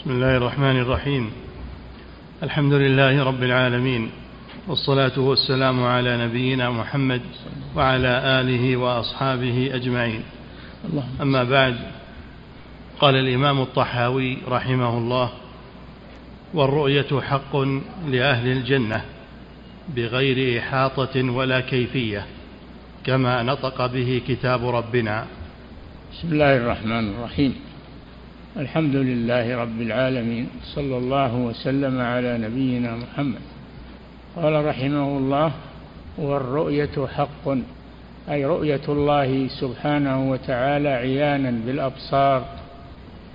بسم الله الرحمن الرحيم. الحمد لله رب العالمين والصلاة والسلام على نبينا محمد وعلى آله وأصحابه أجمعين. أما بعد قال الإمام الطحاوي رحمه الله والرؤية حق لأهل الجنة بغير إحاطة ولا كيفية كما نطق به كتاب ربنا. بسم الله الرحمن الرحيم. الحمد لله رب العالمين صلى الله وسلم على نبينا محمد. قال رحمه الله والرؤية حق أي رؤية الله سبحانه وتعالى عيانا بالأبصار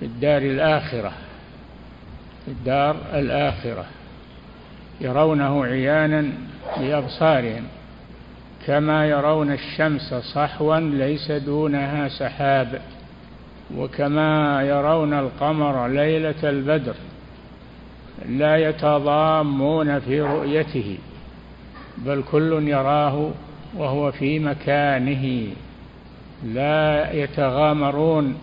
في الدار الآخرة في الدار الآخرة يرونه عيانا بأبصارهم كما يرون الشمس صحوا ليس دونها سحاب. وكما يرون القمر ليلة البدر لا يتضامون في رؤيته بل كل يراه وهو في مكانه. لا يتغامرون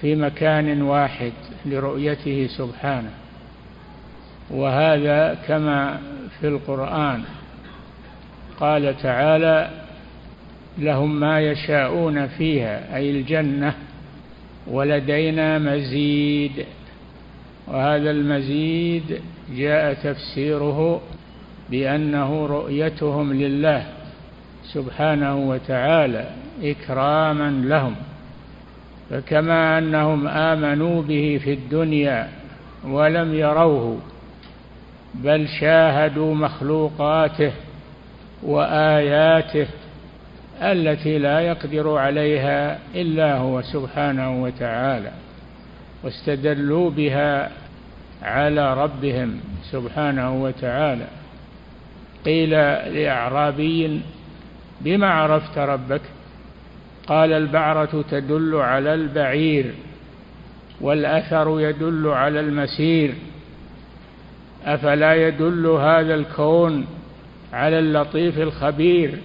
في مكان واحد لرؤيته سبحانه. وهذا كما في القرآن قال تعالى لهم ما يشاءون فيها أي الجنة ولدينا مزيد. وهذا المزيد جاء تفسيره بأنه رؤيتهم لله سبحانه وتعالى إكراما لهم فكما أنهم آمنوا به في الدنيا ولم يروه بل شاهدوا مخلوقاته وآياته التي لا يقدر عليها إلا هو سبحانه وتعالى واستدلوا بها على ربهم سبحانه وتعالى. قيل لأعرابي بما عرفت ربك؟ قال البعرة تدل على البعير والأثر يدل على المسير. أفلا يدل هذا الكون على اللطيف الخبير؟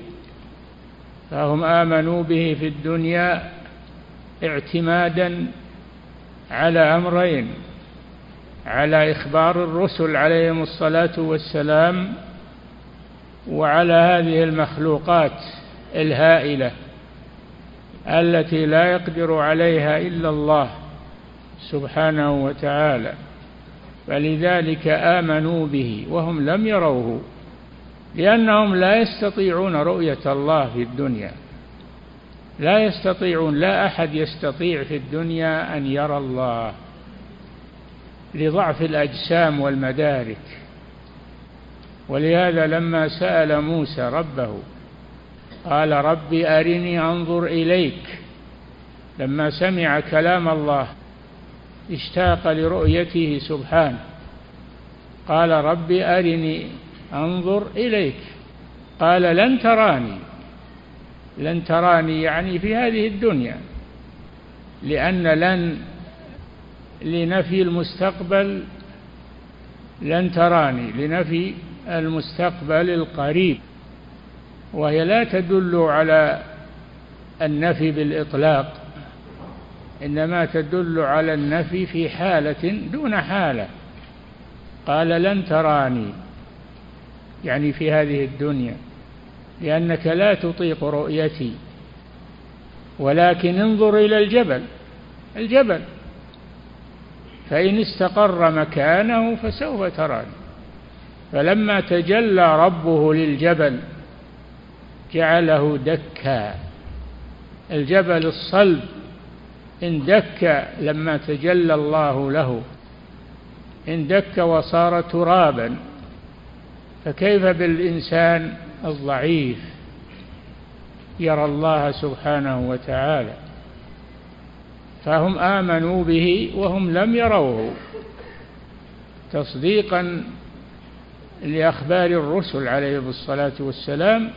فهم آمنوا به في الدنيا اعتمادا على أمرين على إخبار الرسل عليهم الصلاة والسلام وعلى هذه المخلوقات الهائلة التي لا يقدر عليها إلا الله سبحانه وتعالى. فلذلك آمنوا به وهم لم يروه. لأنهم لا يستطيعون رؤية الله في الدنيا. لا يستطيعون لا أحد يستطيع في الدنيا أن يرى الله لضعف الأجسام والمدارك. ولهذا لما سأل موسى ربه قال رب أرني أنظر إليك. لما سمع كلام الله اشتاق لرؤيته سبحانه. قال رب أرني أنظر إليك. قال لن تراني. لن تراني يعني في هذه الدنيا. لأن لن لنفي المستقبل لن تراني. لنفي المستقبل القريب. وهي لا تدل على النفي بالإطلاق. إنما تدل على النفي في حالة دون حالة. قال لن تراني. يعني في هذه الدنيا لأنك لا تطيق رؤيتي ولكن انظر إلى الجبل الجبل. فإن استقر مكانه فسوف تراني. فلما تجلى ربه للجبل جعله دكا. الجبل الصلب اندك لما تجلى الله له اندك وصار ترابا. فكيف بالإنسان الضعيف يرى الله سبحانه وتعالى؟ فهم آمنوا به وهم لم يروه. تصديقا لأخبار الرسل عليهم الصلاة والسلام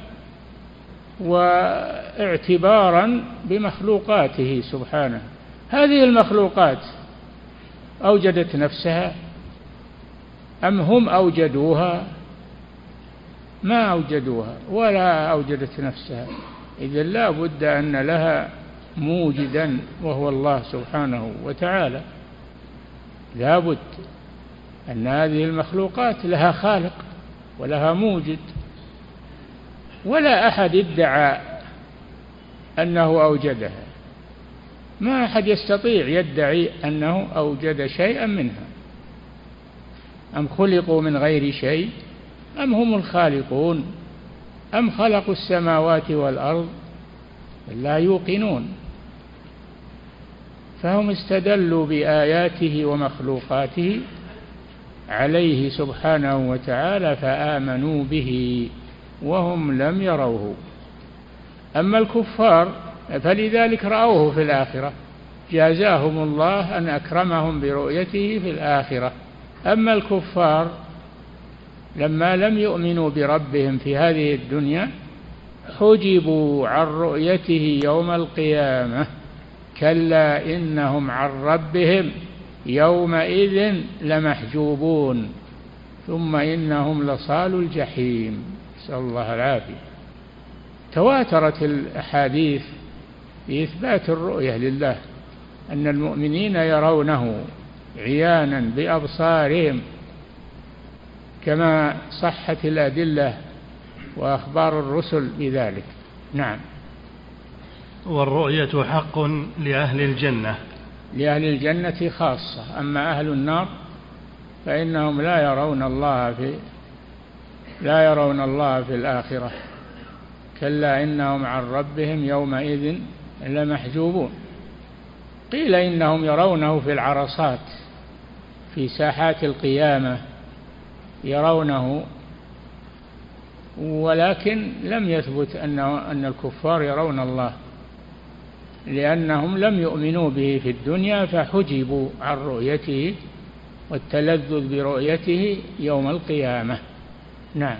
واعتبارا بمخلوقاته سبحانه. هذه المخلوقات أوجدت نفسها أم هم أوجدوها؟ ما أوجدوها ولا أوجدت نفسها. إذا لا بد أن لها موجدا وهو الله سبحانه وتعالى. لابد أن هذه المخلوقات لها خالق ولها موجد. ولا أحد ادعى أنه أوجدها. ما أحد يستطيع يدعي أنه أوجد شيئا منها. أم خلقوا من غير شيء؟ أم هم الخالقون؟ أم خلقوا السماوات والأرض؟ لا يوقنون. فهم استدلوا بآياته ومخلوقاته عليه سبحانه وتعالى فآمنوا به وهم لم يروه. أما الكفار فلذلك رأوه في الآخرة. جازاهم الله أن أكرمهم برؤيته في الآخرة. أما الكفار لما لم يؤمنوا بربهم في هذه الدنيا حجبوا عن رؤيته يوم القيامة. كلا إنهم عن ربهم يومئذ لمحجوبون. ثم إنهم لصال الجحيم. نسأل الله العافية. تواترت الأحاديث في إثبات الرؤية لله. أن المؤمنين يرونه عيانا بأبصارهم كما صحت الأدلة وأخبار الرسل بذلك. نعم. والرؤية حق لأهل الجنة. لأهل الجنة خاصة. أما أهل النار فإنهم لا يرون الله في لا يرون الله في الآخرة. كلا إنهم عن ربهم يومئذ لمحجوبون. قيل إنهم يرونه في العرصات في ساحات القيامة يرونه ولكن لم يثبت أنه أن الكفار يرون الله لأنهم لم يؤمنوا به في الدنيا فحجبوا عن رؤيته والتلذذ برؤيته يوم القيامة. نعم.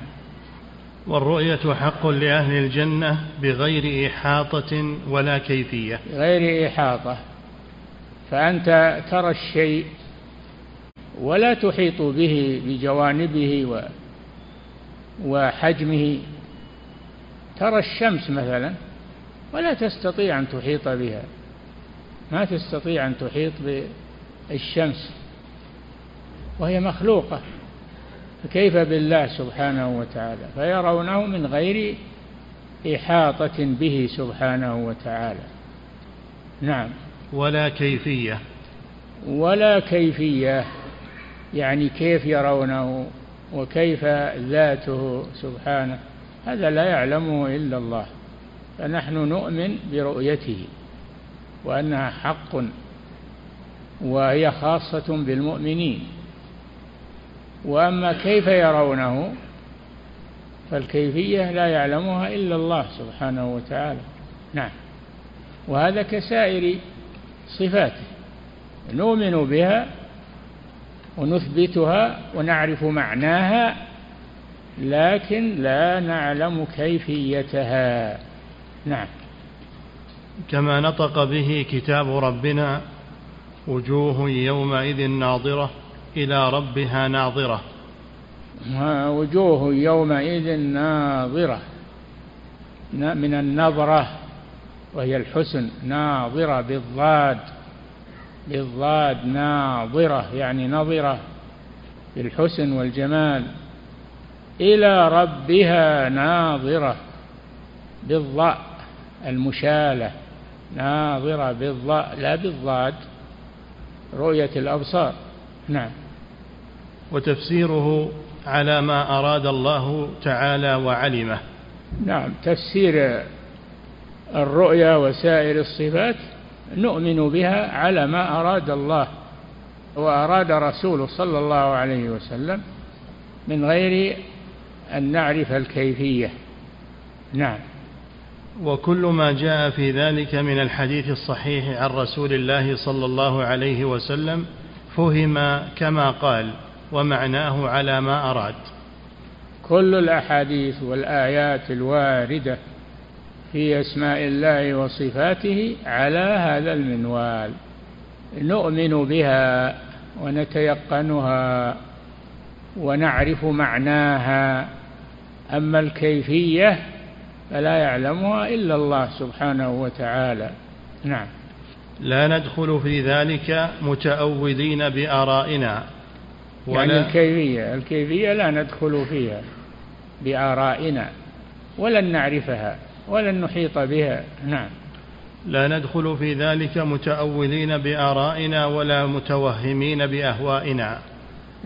والرؤية حق لأهل الجنة بغير إحاطة ولا كيفية. غير إحاطة. فأنت ترى الشيء ولا تحيط به بجوانبه و وحجمه. ترى الشمس مثلا ولا تستطيع أن تحيط بها. ما تستطيع أن تحيط بالشمس. وهي مخلوقة. فكيف بالله سبحانه وتعالى؟ فيرونه من غير إحاطة به سبحانه وتعالى. نعم. ولا كيفية. ولا كيفية. يعني كيف يرونه وكيف ذاته سبحانه. هذا لا يعلمه إلا الله. فنحن نؤمن برؤيته وأنها حق وهي خاصة بالمؤمنين. وأما كيف يرونه فالكيفية لا يعلمها إلا الله سبحانه وتعالى. نعم. وهذا كسائر صفاته. نؤمن بها ونثبتها ونعرف معناها لكن لا نعلم كيفيتها. نعم. كما نطق به كتاب ربنا وجوه يومئذ ناظرة إلى ربها ناظرة. وجوه يومئذ ناظرة من النظرة وهي الحسن ناظرة بالضاد. بالضاد ناظرة يعني نظرة بالحسن والجمال إلى ربها ناظرة بالضاء المشالة ناظرة بالضاء لا بالضاد رؤية الأبصار. نعم. وتفسيره على ما أراد الله تعالى وعلمه. نعم تفسير الرؤيا وسائر الصفات نؤمن بها على ما أراد الله وأراد رسوله صلى الله عليه وسلم من غير أن نعرف الكيفية. نعم. وكل ما جاء في ذلك من الحديث الصحيح عن رسول الله صلى الله عليه وسلم فهم كما قال ومعناه على ما أراد. كل الأحاديث والآيات الواردة في أسماء الله وصفاته على هذا المنوال. نؤمن بها ونتيقنها ونعرف معناها. أما الكيفية فلا يعلمها إلا الله سبحانه وتعالى. نعم. لا ندخل في ذلك متأولين بآرائنا. ولا يعني الكيفية الكيفية لا ندخل فيها بآرائنا ولن نعرفها. ولن نحيط بها. نعم. لا ندخل في ذلك متأولين بآرائنا ولا متوهمين بأهوائنا.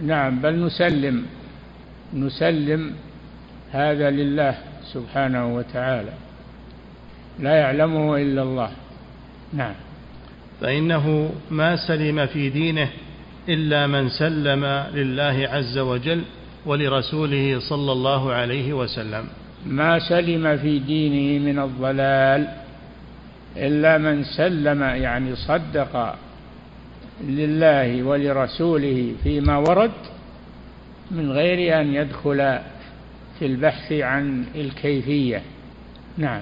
نعم بل نسلم. نسلم هذا لله سبحانه وتعالى. لا يعلمه إلا الله. نعم. فإنه ما سلم في دينه إلا من سلم لله عز وجل ولرسوله صلى الله عليه وسلم. ما سلم في دينه من الضلال إلا من سلم يعني صدق لله ولرسوله فيما ورد من غير أن يدخل في البحث عن الكيفية. نعم.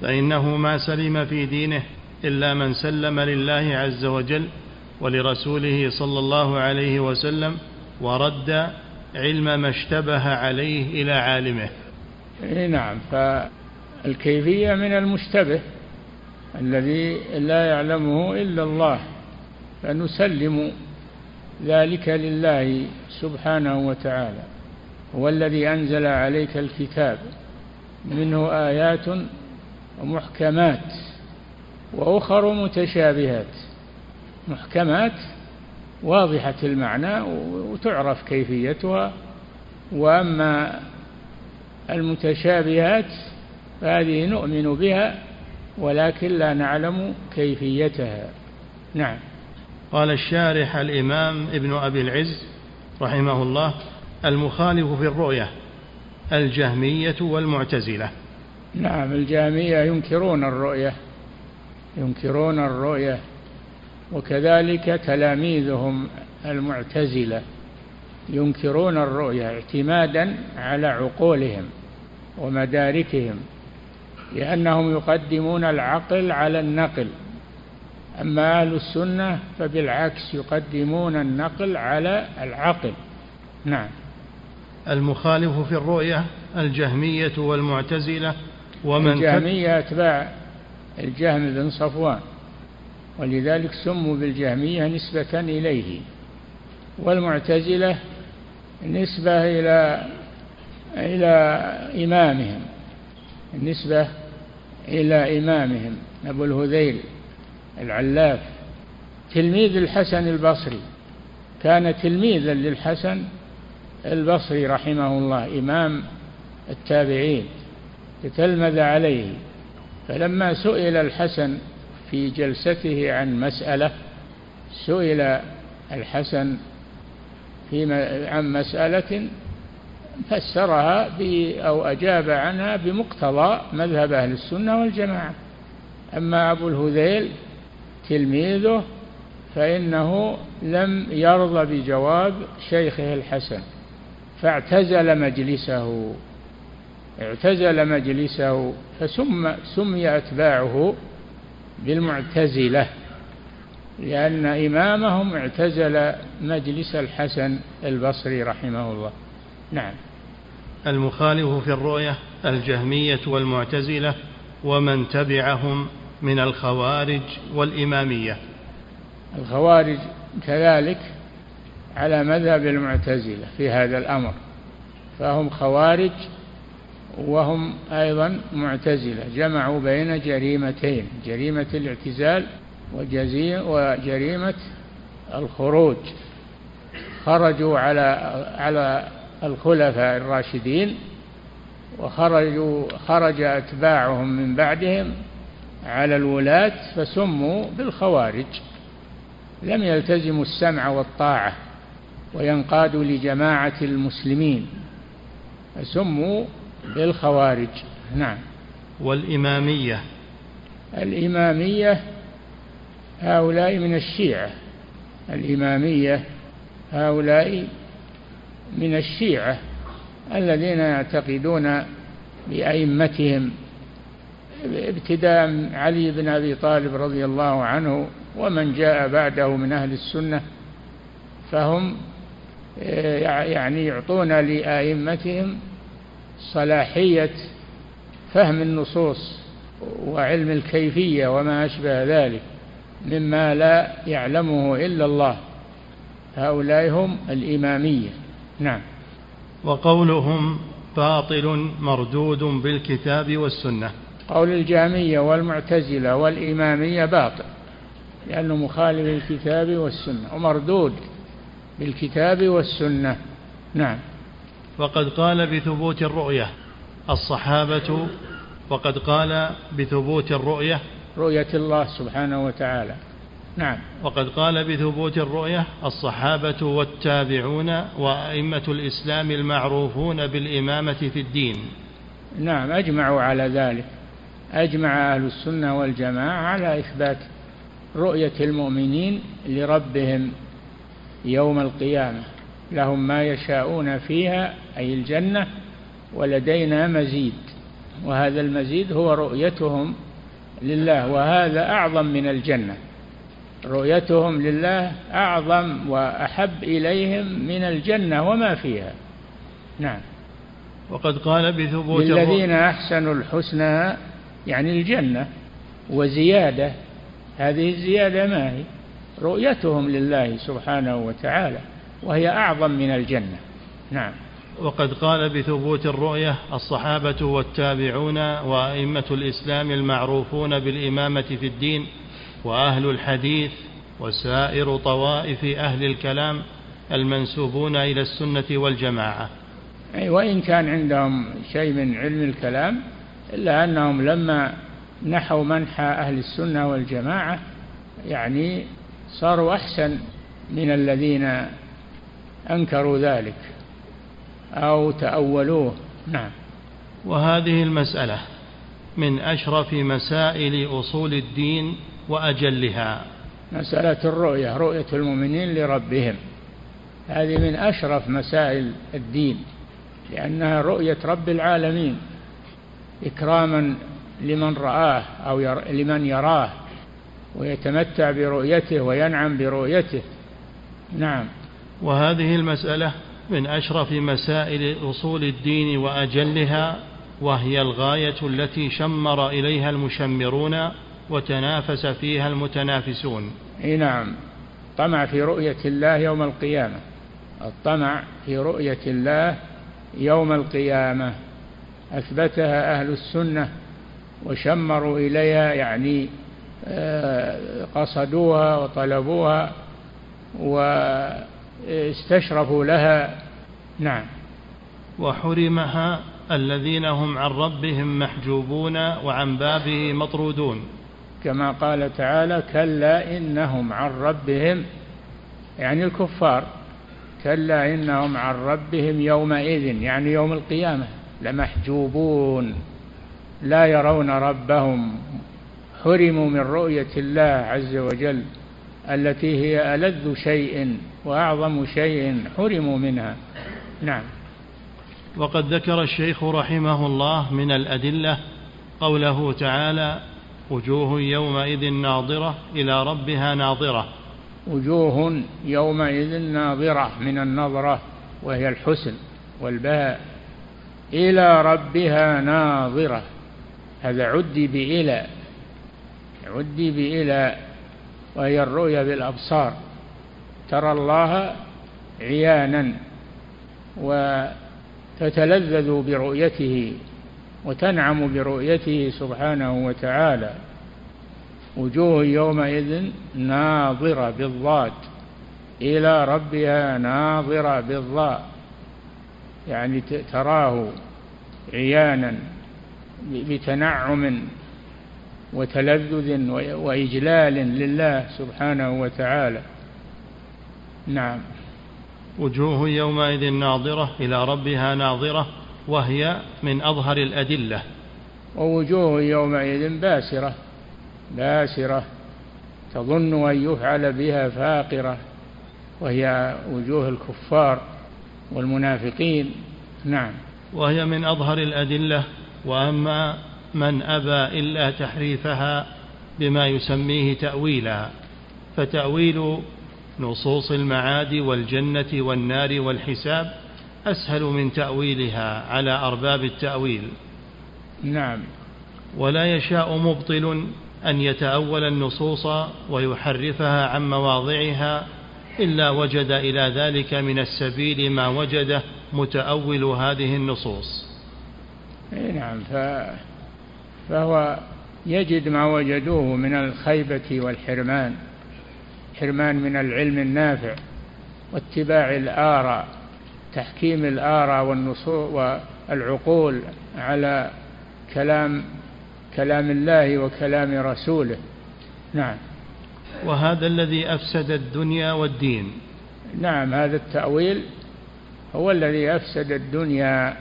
فإنه ما سلم في دينه إلا من سلم لله عز وجل ولرسوله صلى الله عليه وسلم ورد علم ما اشتبه عليه إلى عالمه. نعم فالكيفية من المشتبه الذي لا يعلمه إلا الله فنسلم ذلك لله سبحانه وتعالى. هو الذي أنزل عليك الكتاب منه آيات محكمات وأخر متشابهات. محكمات واضحة المعنى وتعرف كيفيتها وأما المتشابهات فهذه نؤمن بها ولكن لا نعلم كيفيتها. نعم. قال الشارح الإمام ابن أبي العز رحمه الله المخالف في الرؤية الجهمية والمعتزلة. نعم الجهمية ينكرون الرؤية ينكرون الرؤية وكذلك تلاميذهم المعتزلة. ينكرون الرؤية اعتمادا على عقولهم ومداركهم لأنهم يقدمون العقل على النقل. أما أهل السنة فبالعكس يقدمون النقل على العقل. نعم. المخالف في الرؤية الجهمية والمعتزلة ومن الجهمية أتباع الجهم بن صفوان ولذلك سموا بالجهمية نسبة إليه. والمعتزلة نسبة إلى إلى إمامهم. النسبة إلى إمامهم. أبو الهذيل العلاف تلميذ الحسن البصري. كان تلميذا للحسن البصري رحمه الله إمام التابعين تتلمذ عليه. فلما سئل الحسن في جلسته عن مسألة سئل الحسن في عن مسألة فسرها أو أجاب عنها بمقتضى مذهب أهل السنة والجماعة. أما أبو الهذيل تلميذه فإنه لم يرضى بجواب شيخه الحسن فاعتزل مجلسه اعتزل مجلسه فسمي سمي أتباعه بالمعتزلة. لأن إمامهم اعتزل مجلس الحسن البصري رحمه الله. نعم. المخالف في الرؤية الجهمية والمعتزلة ومن تبعهم من الخوارج والإمامية. الخوارج كذلك على مذهب المعتزلة في هذا الأمر. فهم خوارج وهم أيضا معتزلة جمعوا بين جريمتين جريمة الاعتزال وجريمة الخروج. خرجوا على على الخلفاء الراشدين وخرجوا خرج أتباعهم من بعدهم على الولاة فسموا بالخوارج. لم يلتزموا السمع والطاعة وينقادوا لجماعة المسلمين فسموا بالخوارج. نعم. والإمامية. الإمامية هؤلاء من الشيعة الإمامية هؤلاء من الشيعة الذين يعتقدون بأئمتهم ابتداء علي بن أبي طالب رضي الله عنه ومن جاء بعده من أهل السنة فهم يعني يعطون لأئمتهم صلاحية فهم النصوص وعلم الكيفية وما أشبه ذلك. مما لا يعلمه إلا الله. هؤلاء هم الإمامية. نعم. وقولهم باطل مردود بالكتاب والسنة. قول الجامية والمعتزلة والإمامية باطل لأنه مخالف للكتاب والسنة ومردود بالكتاب والسنة. نعم. وقد قال بثبوت الرؤية الصحابة وقد قال بثبوت الرؤية رؤية الله سبحانه وتعالى. نعم. وقد قال بثبوت الرؤية الصحابة والتابعون وأئمة الإسلام المعروفون بالإمامة في الدين. نعم. أجمعوا على ذلك. أجمع أهل السنة والجماعة على إثبات رؤية المؤمنين لربهم يوم القيامة. لهم ما يشاءون فيها أي الجنة ولدينا مزيد. وهذا المزيد هو رؤيتهم لله وهذا أعظم من الجنة. رؤيتهم لله أعظم وأحب إليهم من الجنة وما فيها. نعم. وقد قال بثبوت للذين أحسنوا الحسنى يعني الجنة وزيادة. هذه الزيادة ما هي؟ رؤيتهم لله سبحانه وتعالى وهي أعظم من الجنة. نعم. وقد قال بثبوت الرؤية الصحابة والتابعون وأئمة الإسلام المعروفون بالإمامة في الدين وأهل الحديث وسائر طوائف أهل الكلام المنسوبون إلى السنة والجماعة. أي وإن كان عندهم شيء من علم الكلام إلا أنهم لما نحوا منحى أهل السنة والجماعة يعني صاروا أحسن من الذين أنكروا ذلك. أو تأولوه. نعم. وهذه المسألة من أشرف مسائل أصول الدين وأجلها. مسألة الرؤية رؤية المؤمنين لربهم. هذه من أشرف مسائل الدين لأنها رؤية رب العالمين. إكراما لمن رآه أو ير... لمن يراه ويتمتع برؤيته وينعم برؤيته. نعم. وهذه المسألة من أشرف مسائل أصول الدين وأجلها وهي الغاية التي شمر إليها المشمرون وتنافس فيها المتنافسون. إي نعم. طمع في رؤية الله يوم القيامة. الطمع في رؤية الله يوم القيامة. أثبتها أهل السنة وشمروا إليها يعني آه، قصدوها وطلبوها واستشرفوا لها. نعم. وحرمها الذين هم عن ربهم محجوبون وعن بابه مطرودون. كما قال تعالى كلا إنهم عن ربهم يعني الكفار. كلا إنهم عن ربهم يومئذ يعني يوم القيامة لمحجوبون لا يرون ربهم. حرموا من رؤية الله عز وجل. التي هي ألذ شيء وأعظم شيء حرموا منها. نعم. وقد ذكر الشيخ رحمه الله من الأدلة قوله تعالى وجوه يومئذ ناظرة إلى ربها ناظرة. وجوه يومئذ ناظرة من النظرة وهي الحسن والبهاء. إلى ربها ناظرة. هذا عدي بإلى عدي بإلى. وهي الرؤيا بالأبصار. ترى الله عيانا وتتلذذ برؤيته وتنعم برؤيته سبحانه وتعالى. وجوه يومئذ ناظرة بالضاد. إلى ربها ناظرة بالضاء. يعني تراه عيانا بتنعم وتلذذ وإجلال لله سبحانه وتعالى. نعم. وجوه يومئذ ناظرة إلى ربها ناظرة وهي من أظهر الأدلة. ووجوه يومئذ باسرة باسرة تظن أن يفعل بها فاقرة وهي وجوه الكفار والمنافقين. نعم. وهي من أظهر الأدلة وأما من أبى إلا تحريفها بما يسميه تأويلا فتأويل نصوص المعاد والجنة والنار والحساب أسهل من تأويلها على أرباب التأويل. نعم. ولا يشاء مبطل أن يتأول النصوص ويحرفها عن مواضعها إلا وجد إلى ذلك من السبيل ما وجده متأول هذه النصوص. نعم فهو يجد ما وجدوه من الخيبة والحرمان حرمان من العلم النافع واتباع الآراء تحكيم الآراء والعقول على كلام كلام الله وكلام رسوله. نعم. وهذا الذي أفسد الدنيا والدين. نعم هذا التأويل هو الذي أفسد الدنيا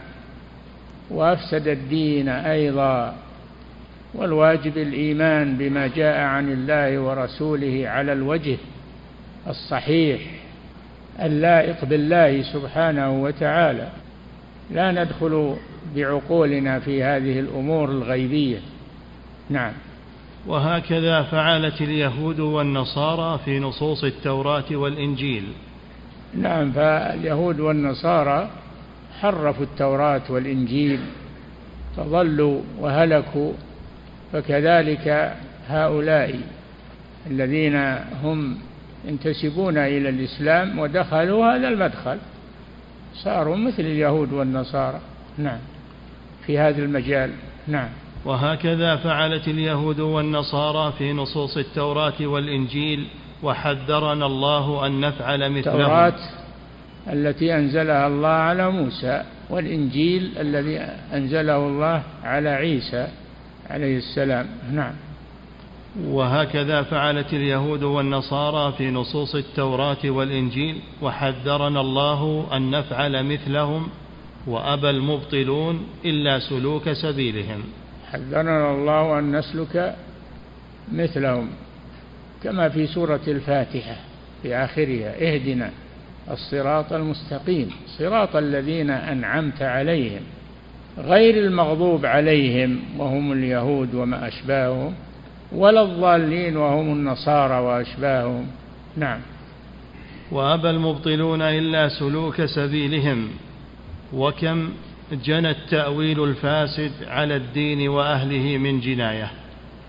وأفسد الدين أيضا. والواجب الإيمان بما جاء عن الله ورسوله على الوجه الصحيح اللائق بالله سبحانه وتعالى. لا ندخل بعقولنا في هذه الأمور الغيبية. نعم. وهكذا فعلت اليهود والنصارى في نصوص التوراة والإنجيل. نعم فاليهود والنصارى حرفوا التوراة والإنجيل فضلوا وهلكوا فكذلك هؤلاء الذين هم ينتسبون إلى الإسلام ودخلوا هذا المدخل. صاروا مثل اليهود والنصارى. نعم. في هذا المجال. نعم. وهكذا فعلت اليهود والنصارى في نصوص التوراة والإنجيل وحذرنا الله أن نفعل مثلهم. التوراة التي أنزلها الله على موسى والإنجيل الذي أنزله الله على عيسى. عليه السلام. نعم. وهكذا فعلت اليهود والنصارى في نصوص التوراة والإنجيل وحذرنا الله أن نفعل مثلهم وأبى المبطلون إلا سلوك سبيلهم. حذرنا الله أن نسلك مثلهم كما في سورة الفاتحة في آخرها اهدنا الصراط المستقيم صراط الذين أنعمت عليهم. غير المغضوب عليهم وهم اليهود وما أشباههم ولا الضالين وهم النصارى وأشباههم. نعم. وأبى المبطلون إلا سلوك سبيلهم وكم جنى التأويل الفاسد على الدين وأهله من جناية.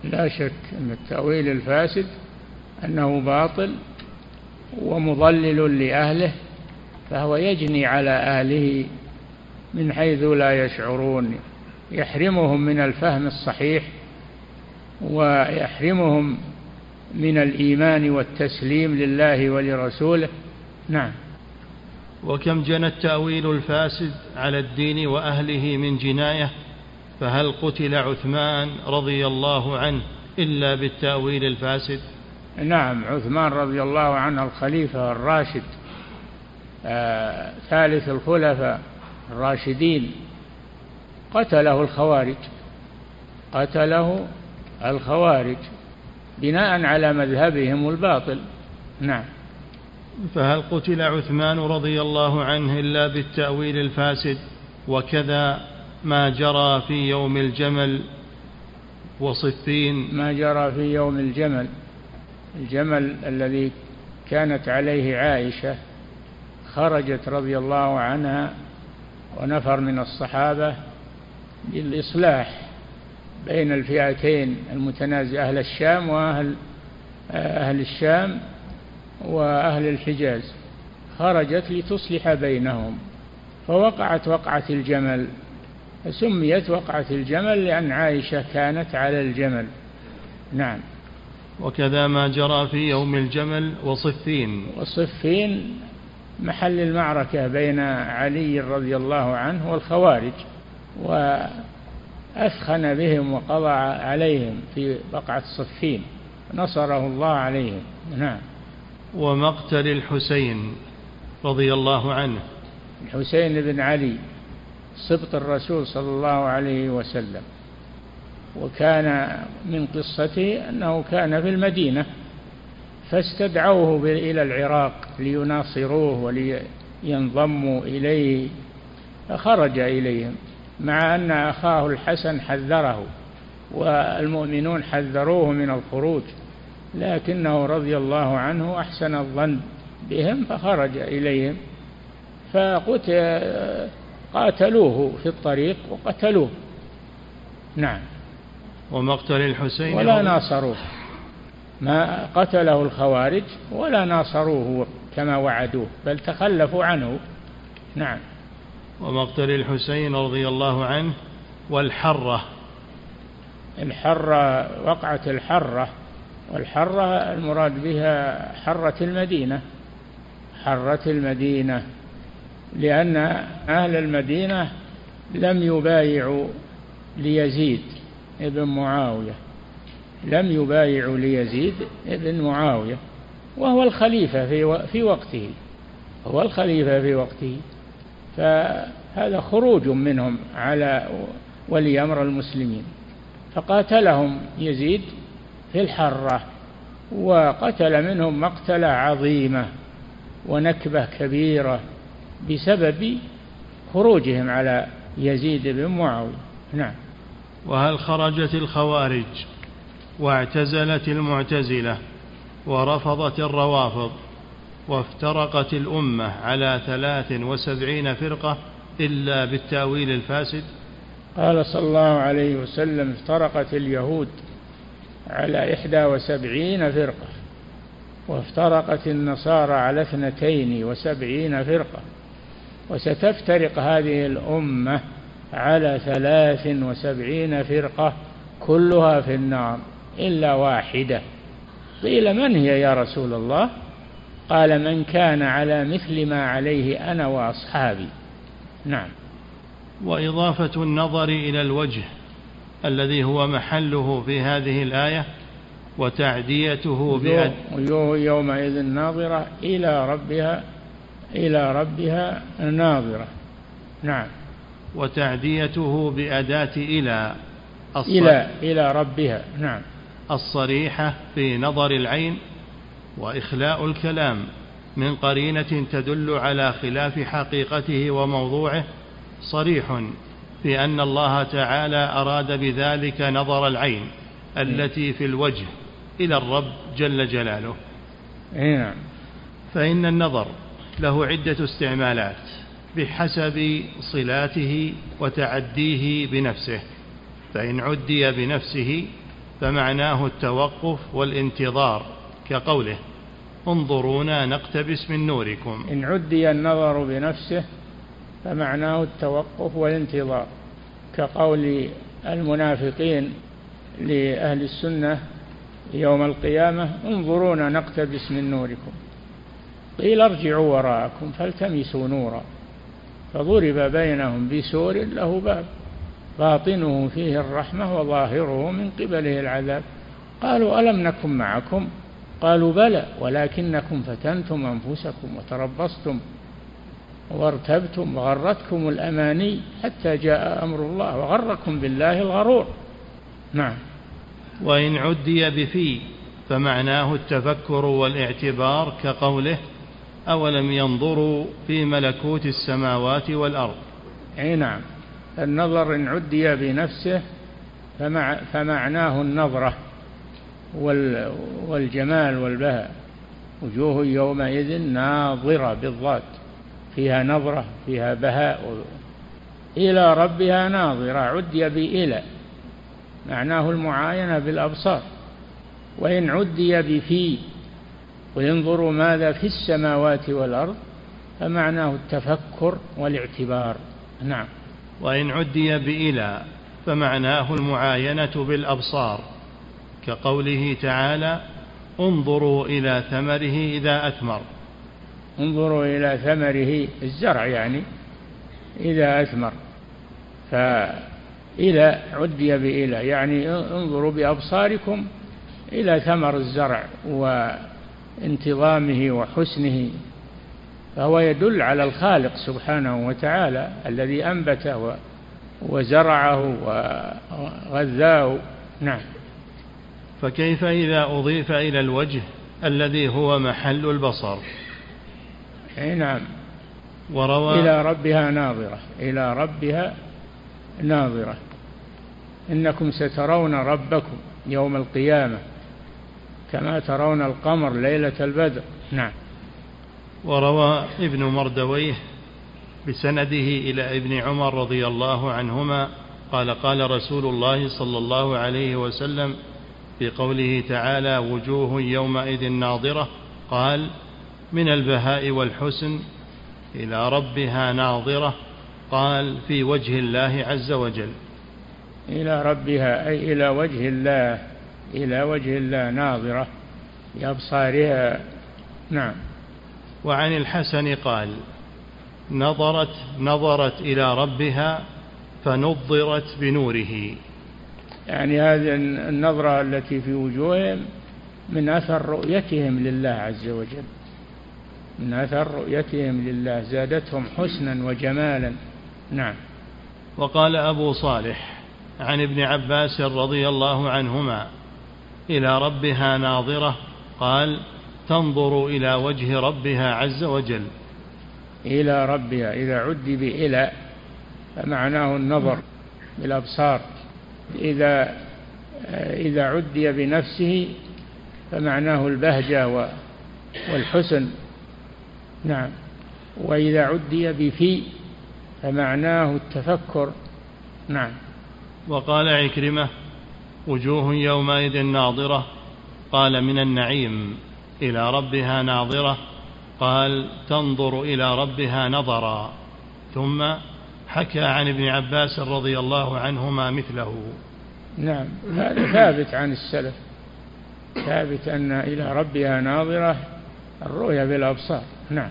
لا شك أن التأويل الفاسد أنه باطل ومضلل لأهله فهو يجني على أهله من حيث لا يشعرون. يحرمهم من الفهم الصحيح ويحرمهم من الإيمان والتسليم لله ولرسوله. نعم. وكم جنى التأويل الفاسد على الدين وأهله من جناية فهل قتل عثمان رضي الله عنه إلا بالتأويل الفاسد؟ نعم عثمان رضي الله عنه الخليفة الراشد آه ثالث الخلفاء. الراشدين. قتله الخوارج. قتله الخوارج. بناء على مذهبهم الباطل. نعم. فهل قتل عثمان رضي الله عنه إلا بالتأويل الفاسد؟ وكذا ما جرى في يوم الجمل وصفين. ما جرى في يوم الجمل. الجمل الذي كانت عليه عائشة خرجت رضي الله عنها ونفر من الصحابة للاصلاح بين الفئتين المتنازع أهل الشام وأهل أهل الشام وأهل الحجاز. خرجت لتصلح بينهم فوقعت وقعة الجمل فسميت وقعة الجمل لأن عائشة كانت على الجمل. نعم. وكذا ما جرى في يوم الجمل وصفين. وصفين محل المعركة بين علي رضي الله عنه والخوارج وأثخن بهم وقضى عليهم في وقعة صفين نصره الله عليهم. نعم. ومقتل الحسين رضي الله عنه. الحسين بن علي سبط الرسول صلى الله عليه وسلم. وكان من قصته أنه كان في المدينة. فاستدعوه إلى العراق ليناصروه ولينضموا إليه. فخرج إليهم مع أن أخاه الحسن حذره والمؤمنون حذروه من الخروج لكنه رضي الله عنه أحسن الظن بهم فخرج إليهم فقاتلوه في الطريق وقتلوه. نعم. ومقتل الحسين ولا ناصروه. ما قتله الخوارج ولا ناصروه كما وعدوه بل تخلفوا عنه. نعم. ومقتل الحسين رضي الله عنه والحرة. الحرة وقعة الحرة والحرة المراد بها حرة المدينة. حرة المدينة لأن أهل المدينة لم يبايعوا ليزيد ابن معاوية. لم يبايعوا ليزيد ابن معاوية وهو الخليفة في في وقته هو الخليفة في وقته. فهذا خروج منهم على ولي أمر المسلمين. فقاتلهم يزيد في الحرة وقتل منهم مقتلة عظيمة ونكبة كبيرة بسبب خروجهم على يزيد بن معاوية. نعم. وهل خرجت الخوارج؟ واعتزلت المعتزلة ورفضت الروافض وافترقت الأمة على ثلاث وسبعين فرقة إلا بالتأويل الفاسد؟ قال صلى الله عليه وسلم افترقت اليهود على إحدى وسبعين فرقة وافترقت النصارى على اثنتين وسبعين فرقة وستفترق هذه الأمة على ثلاث وسبعين فرقة كلها في النار. إلا واحدة. قيل من هي يا رسول الله؟ قال من كان على مثل ما عليه أنا وأصحابي. نعم. وإضافة النظر إلى الوجه الذي هو محله في هذه الآية وتعديته بأد وجوه يومئذ ناظرة إلى ربها إلى ربها ناظرة. نعم. وتعديته بأداة إلى إلى إلى ربها. نعم. الصريحة في نظر العين وإخلاء الكلام من قرينة تدل على خلاف حقيقته وموضوعه صريح في أن الله تعالى أراد بذلك نظر العين التي في الوجه إلى الرب جل جلاله. نعم. فإن النظر له عدة استعمالات بحسب صلاته وتعديه بنفسه فإن عدي بنفسه فمعناه التوقف والانتظار كقوله انظرونا نقتبس من نوركم. إن عدي النظر بنفسه فمعناه التوقف والانتظار كقول المنافقين لأهل السنة يوم القيامة انظرونا نقتبس من نوركم. قيل ارجعوا وراءكم فالتمسوا نورا فضرب بينهم بسور له باب. باطنه فيه الرحمة وظاهره من قبله العذاب. قالوا ألم نكن معكم؟ قالوا بلى ولكنكم فتنتم أنفسكم وتربصتم وارتبتم وغرتكم الأماني حتى جاء أمر الله وغركم بالله الغرور. نعم. وإن عدي بفي فمعناه التفكر والاعتبار كقوله أولم ينظروا في ملكوت السماوات والأرض؟ أي نعم. النظر إن عدي بنفسه فمع فمعناه النظرة والجمال والبهاء. وجوه يومئذ ناظرة بالضاد فيها نظرة فيها بهاء. إلى ربها ناظرة عدي بإلى معناه المعاينة بالأبصار. وإن عدي بفي وينظروا ماذا في السماوات والأرض فمعناه التفكر والاعتبار. نعم. وإن عدي بإلى فمعناه المعاينة بالأبصار كقوله تعالى انظروا إلى ثمره إذا أثمر. انظروا إلى ثمره الزرع يعني إذا أثمر. فإلى عدي بإلى يعني انظروا بأبصاركم إلى ثمر الزرع وانتظامه وحسنه. فهو يدل على الخالق سبحانه وتعالى الذي أنبته وزرعه وغذاه. نعم. فكيف إذا أضيف إلى الوجه الذي هو محل البصر؟ أي نعم. وروى إلى ربها ناظرة. إلى ربها ناظرة. إنكم سترون ربكم يوم القيامة كما ترون القمر ليلة البدر. نعم. وروى ابن مردويه بسنده إلى ابن عمر رضي الله عنهما قال قال رسول الله صلى الله عليه وسلم في قوله تعالى وجوه يومئذ ناظرة قال من البهاء والحسن إلى ربها ناظرة قال في وجه الله عز وجل إلى ربها أي إلى وجه الله إلى وجه الله ناظرة بأبصارها نعم. وعن الحسن قال نظرت نظرت إلى ربها فنظرت بنوره. يعني هذه النظرة التي في وجوههم من أثر رؤيتهم لله عز وجل. من أثر رؤيتهم لله زادتهم حسنا وجمالا. نعم. وقال أبو صالح عن ابن عباس رضي الله عنهما إلى ربها ناظرة. قال تنظر إلى وجه ربها عز وجل. إلى ربها إذا عد بإلى فمعناه النظر بالأبصار. إذا إذا عدي بنفسه فمعناه البهجة والحسن. نعم. وإذا عدي بفي فمعناه التفكر. نعم. وقال عكرمة وجوه يومئذ ناظرة قال من النعيم. إلى ربها ناظرة قال تنظر إلى ربها نظرا. ثم حكى عن ابن عباس رضي الله عنهما مثله. نعم هذا ثابت عن السلف. ثابت أن إلى ربها ناظرة الرؤيا بالأبصار. نعم.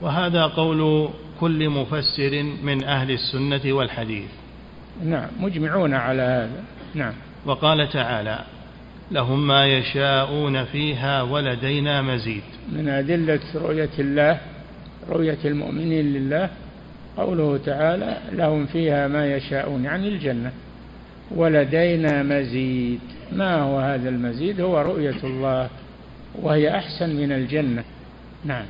وهذا قول كل مفسر من أهل السنة والحديث. نعم مجمعون على هذا. نعم. وقال تعالى لهم ما يشاءون فيها ولدينا مزيد. من أدلة رؤية الله رؤية المؤمنين لله قوله تعالى لهم فيها ما يشاءون يعني الجنة. ولدينا مزيد ما هو هذا المزيد؟ هو رؤية الله وهي أحسن من الجنة. نعم.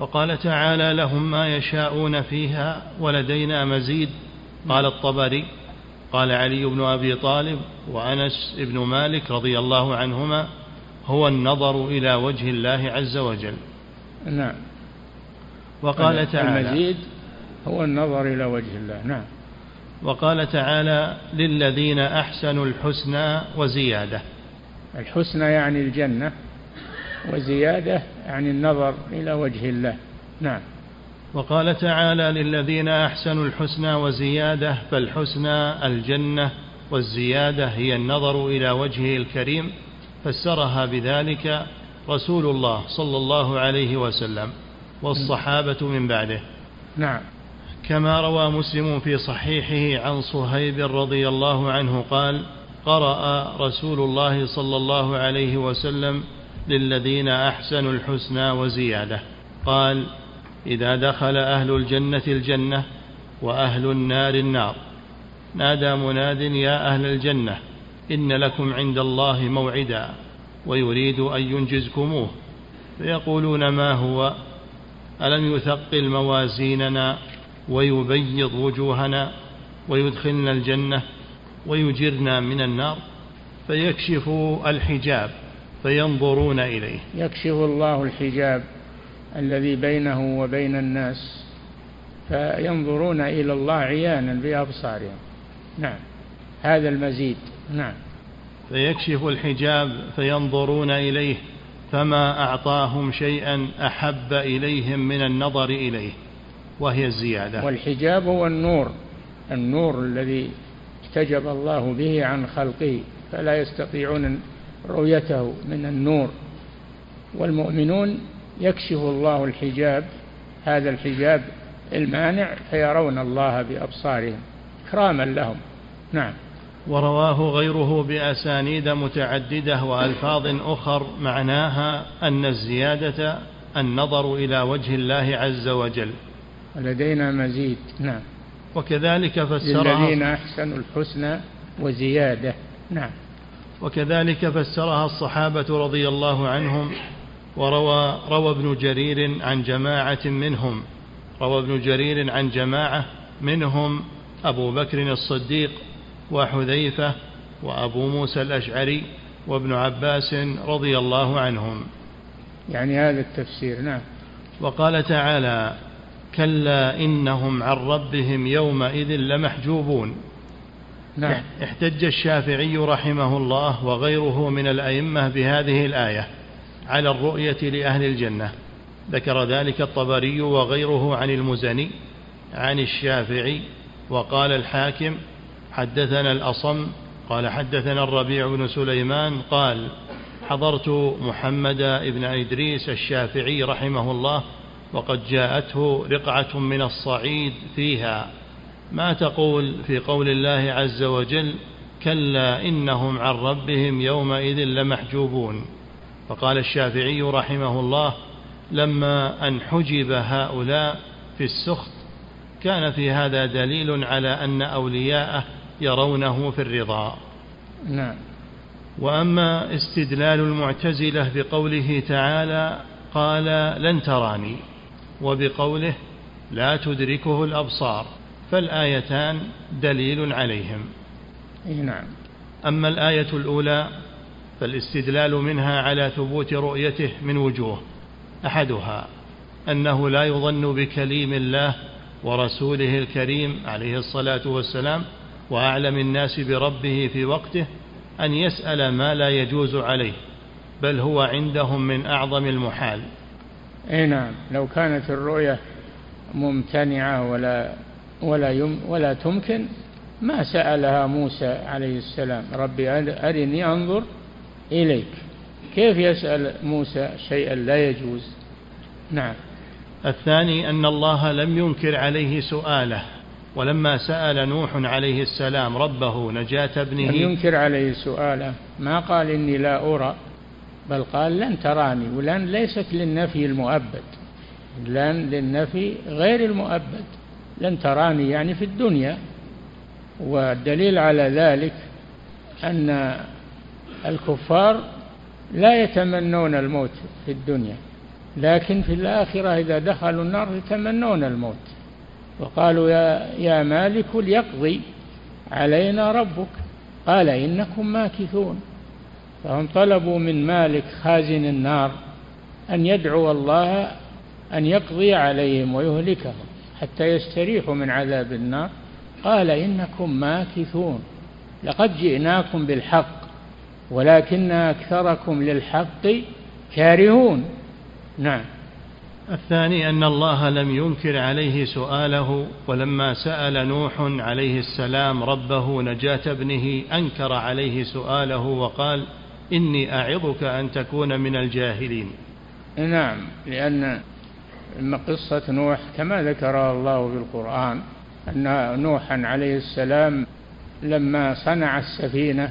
وقال تعالى لهم ما يشاءون فيها ولدينا مزيد قال الطبري قال علي بن أبي طالب وأنس بن مالك رضي الله عنهما هو النظر إلى وجه الله عز وجل. نعم. وقال تعالى المزيد هو النظر إلى وجه الله. نعم. وقال تعالى للذين أحسنوا الحسنى وزيادة. الحسنى يعني الجنة وزيادة يعني النظر إلى وجه الله. نعم. وقال تعالى للذين أحسنوا الحسنى وزيادة فالحسنى الجنة والزيادة هي النظر إلى وجهه الكريم فسرها بذلك رسول الله صلى الله عليه وسلم والصحابة من بعده. نعم. كما روى مسلم في صحيحه عن صهيب رضي الله عنه قال قرأ رسول الله صلى الله عليه وسلم للذين أحسنوا الحسنى وزيادة. قال إذا دخل أهل الجنة الجنة وأهل النار النار. نادى مناد يا أهل الجنة إن لكم عند الله موعدا ويريد أن ينجزكموه. فيقولون ما هو؟ ألم يثقل موازيننا ويبيض وجوهنا ويدخلنا الجنة ويجرنا من النار؟ فيكشف الحجاب فينظرون إليه. يكشف الله الحجاب. الذي بينه وبين الناس فينظرون إلى الله عيانا بأبصارهم. نعم. هذا المزيد. نعم. فيكشف الحجاب فينظرون إليه فما أعطاهم شيئا أحب إليهم من النظر إليه وهي الزيادة. والحجاب هو النور النور الذي احتجب الله به عن خلقه فلا يستطيعون رؤيته من النور. والمؤمنون يكشف الله الحجاب هذا الحجاب المانع فيرون الله بأبصارهم. إكراما لهم. نعم. ورواه غيره بأسانيد متعددة وألفاظ أخر معناها أن الزيادة النظر إلى وجه الله عز وجل. لدينا مزيد. نعم. وكذلك فسرها للذين أحسنوا الحسنى وزيادة. نعم. وكذلك فسرها الصحابة رضي الله عنهم وروى روى ابن جرير عن جماعة منهم روى ابن جرير عن جماعة منهم أبو بكر الصديق وحذيفة وأبو موسى الأشعري وابن عباس رضي الله عنهم. يعني هذا التفسير نعم. وقال تعالى كلا إنهم عن ربهم يومئذ لمحجوبون. نعم. احتج الشافعي رحمه الله وغيره من الأئمة بهذه الآية. على الرؤية لأهل الجنة. ذكر ذلك الطبري وغيره عن المزني عن الشافعي وقال الحاكم حدثنا الأصم قال حدثنا الربيع بن سليمان قال حضرت محمد بن إدريس الشافعي رحمه الله وقد جاءته رقعة من الصعيد فيها. ما تقول في قول الله عز وجل كلا إنهم عن ربهم يومئذ لمحجوبون. فقال الشافعي رحمه الله لما أن حجب هؤلاء في السخط كان في هذا دليل على أن أولياءه يرونه في الرضا. نعم. وأما استدلال المعتزلة بقوله تعالى قال لن تراني وبقوله لا تدركه الأبصار فالآيتان دليل عليهم. نعم. أما الآية الأولى فالاستدلال منها على ثبوت رؤيته من وجوه أحدها أنه لا يظن بكليم الله ورسوله الكريم عليه الصلاة والسلام وأعلم الناس بربه في وقته أن يسأل ما لا يجوز عليه بل هو عندهم من أعظم المحال. أي نعم لو كانت الرؤية ممتنعة ولا ولا يم ولا تمكن ما سألها موسى عليه السلام ربي أرني أنظر إليك. كيف يسأل موسى شيئا لا يجوز؟ نعم. الثاني أن الله لم ينكر عليه سؤاله ولما سأل نوح عليه السلام ربه نجاة ابنه لم ينكر عليه سؤاله. ما قال إني لا أرى بل قال لن تراني ولن ليست للنفي المؤبد. لن للنفي غير المؤبد. لن تراني يعني في الدنيا. والدليل على ذلك أن الكفار لا يتمنون الموت في الدنيا لكن في الآخرة إذا دخلوا النار يتمنون الموت. وقالوا يا, يا مالك ليقضي علينا ربك. قال إنكم ماكثون. فهم طلبوا من مالك خازن النار أن يدعو الله أن يقضي عليهم ويهلكهم حتى يستريحوا من عذاب النار. قال إنكم ماكثون. لقد جئناكم بالحق. ولكن أكثركم للحق كارهون. نعم. الثاني أن الله لم ينكر عليه سؤاله ولما سأل نوح عليه السلام ربه نجاة ابنه أنكر عليه سؤاله وقال إني أعظك أن تكون من الجاهلين. نعم لأن قصة نوح كما ذكرها الله في القرآن أن نوحا عليه السلام لما صنع السفينة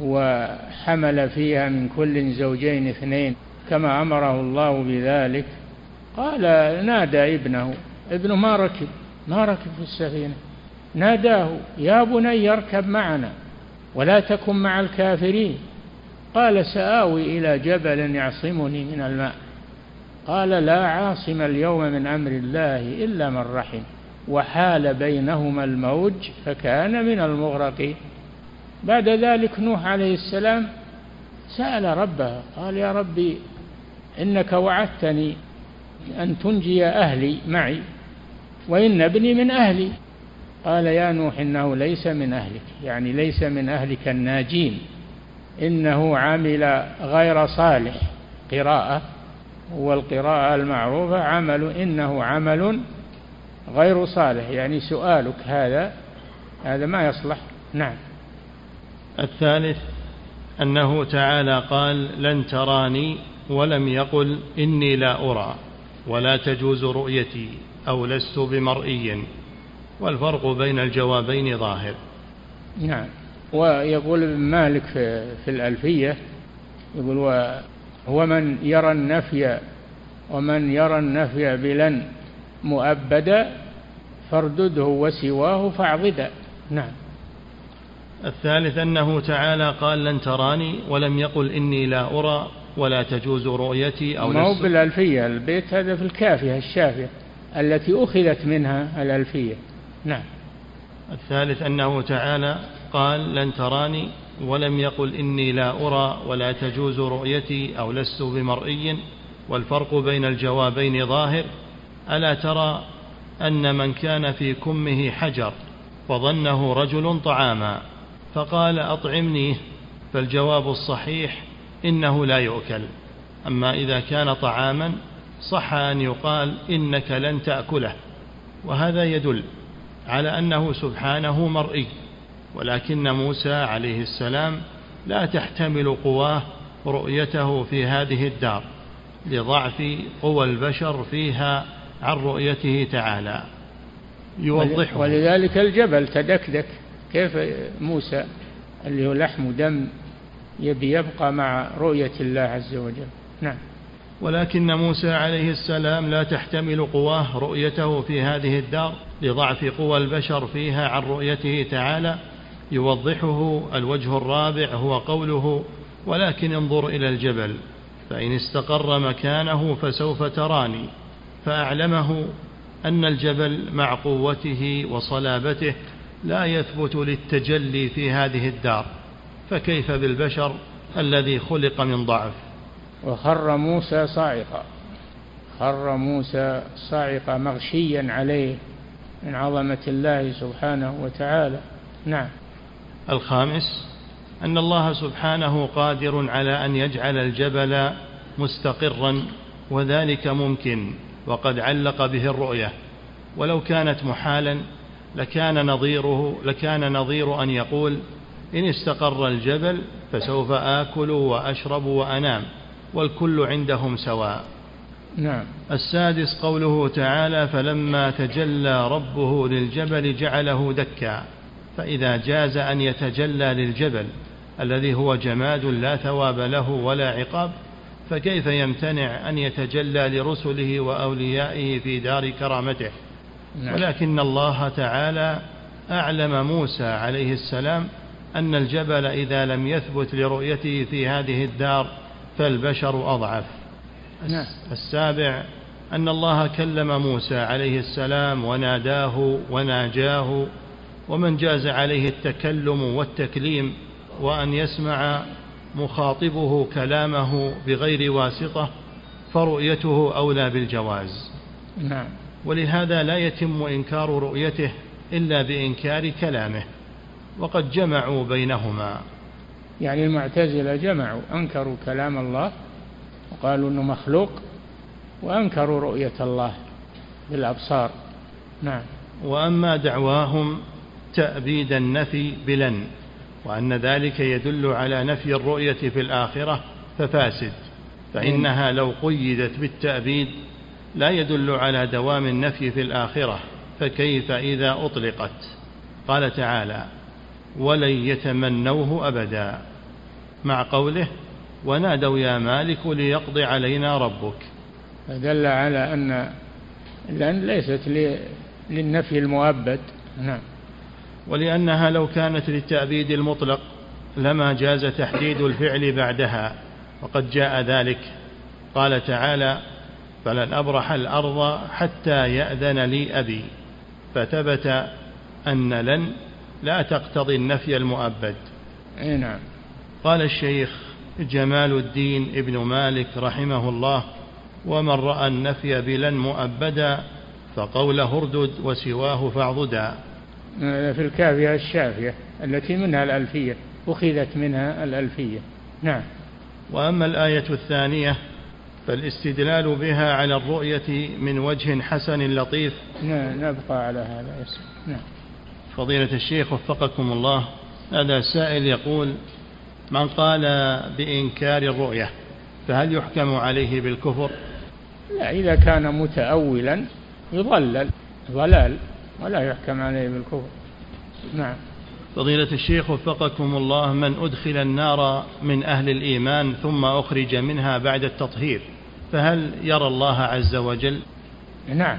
وحمل فيها من كل زوجين اثنين كما أمره الله بذلك. قال نادى ابنه ابنه ما ركب؟ ما ركب في السفينة. ناداه يا بني اركب معنا ولا تكن مع الكافرين. قال سآوي إلى جبل يعصمني من الماء. قال لا عاصم اليوم من أمر الله إلا من رحم وحال بينهما الموج فكان من المغرقين. بعد ذلك نوح عليه السلام سأل ربه قال يا ربي إنك وعدتني أن تنجي أهلي معي وإن ابني من أهلي. قال يا نوح إنه ليس من أهلك يعني ليس من أهلك الناجين إنه عمل غير صالح. قراءة والقراءة المعروفة عمل إنه عمل غير صالح يعني سؤالك هذا هذا ما يصلح. نعم. الثالث أنه تعالى قال لن تراني ولم يقل إني لا أرى ولا تجوز رؤيتي أو لست بمرئي. والفرق بين الجوابين ظاهر. نعم. ويقول ابن مالك في, في الألفية يقول ومن يرى النفي ومن يرى النفي بلن مؤبدا فاردده وسواه فاعضدا. نعم. الثالث أنه تعالى قال لن تراني ولم يقل إني لا أرى ولا تجوز رؤيتي أو ما هو بالألفية البيت هذا في الكافية الشافية التي أخذت منها الألفية. نعم. الثالث أنه تعالى قال لن تراني ولم يقل إني لا أرى ولا تجوز رؤيتي أو لست بمرئي والفرق بين الجوابين ظاهر. ألا ترى أن من كان في كمه حجر وظنه رجل طعاما. فقال أطعمنيه فالجواب الصحيح إنه لا يؤكل. أما إذا كان طعاما صح أن يقال إنك لن تأكله وهذا يدل على أنه سبحانه مرئي ولكن موسى عليه السلام لا تحتمل قواه رؤيته في هذه الدار لضعف قوى البشر فيها عن رؤيته تعالى. يوضحه. ولذلك الجبل تدكدك. كيف موسى اللي هو لحم ودم يبي يبقى مع رؤية الله عز وجل؟ نعم. ولكن موسى عليه السلام لا تحتمل قواه رؤيته في هذه الدار لضعف قوى البشر فيها عن رؤيته تعالى. يوضحه الوجه الرابع هو قوله ولكن انظر إلى الجبل فإن استقر مكانه فسوف تراني. فأعلمه أن الجبل مع قوته وصلابته لا يثبت للتجلي في هذه الدار فكيف بالبشر الذي خلق من ضعف؟ وخر موسى صاعقا خر موسى صاعقا مغشيا عليه من عظمة الله سبحانه وتعالى. نعم. الخامس أن الله سبحانه قادر على أن يجعل الجبل مستقرا وذلك ممكن وقد علق به الرؤية ولو كانت محالا لكان نظيره لكان نظير أن يقول إن استقر الجبل فسوف آكل وأشرب وأنام والكل عندهم سواء. نعم. السادس قوله تعالى فلما تجلى ربه للجبل جعله دكا فإذا جاز أن يتجلى للجبل الذي هو جماد لا ثواب له ولا عقاب فكيف يمتنع أن يتجلى لرسله وأوليائه في دار كرامته؟ نعم. ولكن الله تعالى أعلم موسى عليه السلام أن الجبل إذا لم يثبت لرؤيته في هذه الدار فالبشر أضعف نعم. السابع أن الله كلم موسى عليه السلام وناداه وناجاه ومن جاز عليه التكلم والتكليم وأن يسمع مخاطبه كلامه بغير واسطة فرؤيته أولى بالجواز نعم ولهذا لا يتم إنكار رؤيته إلا بإنكار كلامه وقد جمعوا بينهما. يعني المعتزلة جمعوا أنكروا كلام الله وقالوا أنه مخلوق وأنكروا رؤية الله بالأبصار. نعم. وأما دعواهم تأبيد النفي بلن وأن ذلك يدل على نفي الرؤية في الآخرة ففاسد فإنها لو قيدت بالتأبيد لا يدل على دوام النفي في الآخرة فكيف إذا أطلقت؟ قال تعالى ولن يتمنوه أبدا مع قوله ونادوا يا مالك ليقضي علينا ربك فدل على أن لأن ليست للنفي المؤبد. نعم. ولأنها لو كانت للتأبيد المطلق لما جاز تحديد الفعل بعدها وقد جاء ذلك. قال تعالى فلن أبرح الأرض حتى يأذن لي أبي. فثبت أن لن لا تقتضي النفي المؤبد. أي نعم. قال الشيخ جمال الدين ابن مالك رحمه الله ومن رأى النفي بلن مؤبدا فقوله اردد وسواه فاعضدا. في الكافية الشافية التي منها الألفية أخذت منها الألفية. نعم. وأما الآية الثانية فالاستدلال بها على الرؤية من وجه حسن لطيف. نعم نبقى على هذا. نعم. فضيلة الشيخ وفقكم الله هذا سائل يقول من قال بإنكار الرؤية فهل يحكم عليه بالكفر؟ لا إذا كان متأولا يضلل ضلال ولا يحكم عليه بالكفر. نعم. فضيلة الشيخ وفقكم الله من أدخل النار من أهل الإيمان ثم أخرج منها بعد التطهير. فهل يرى الله عز وجل؟ نعم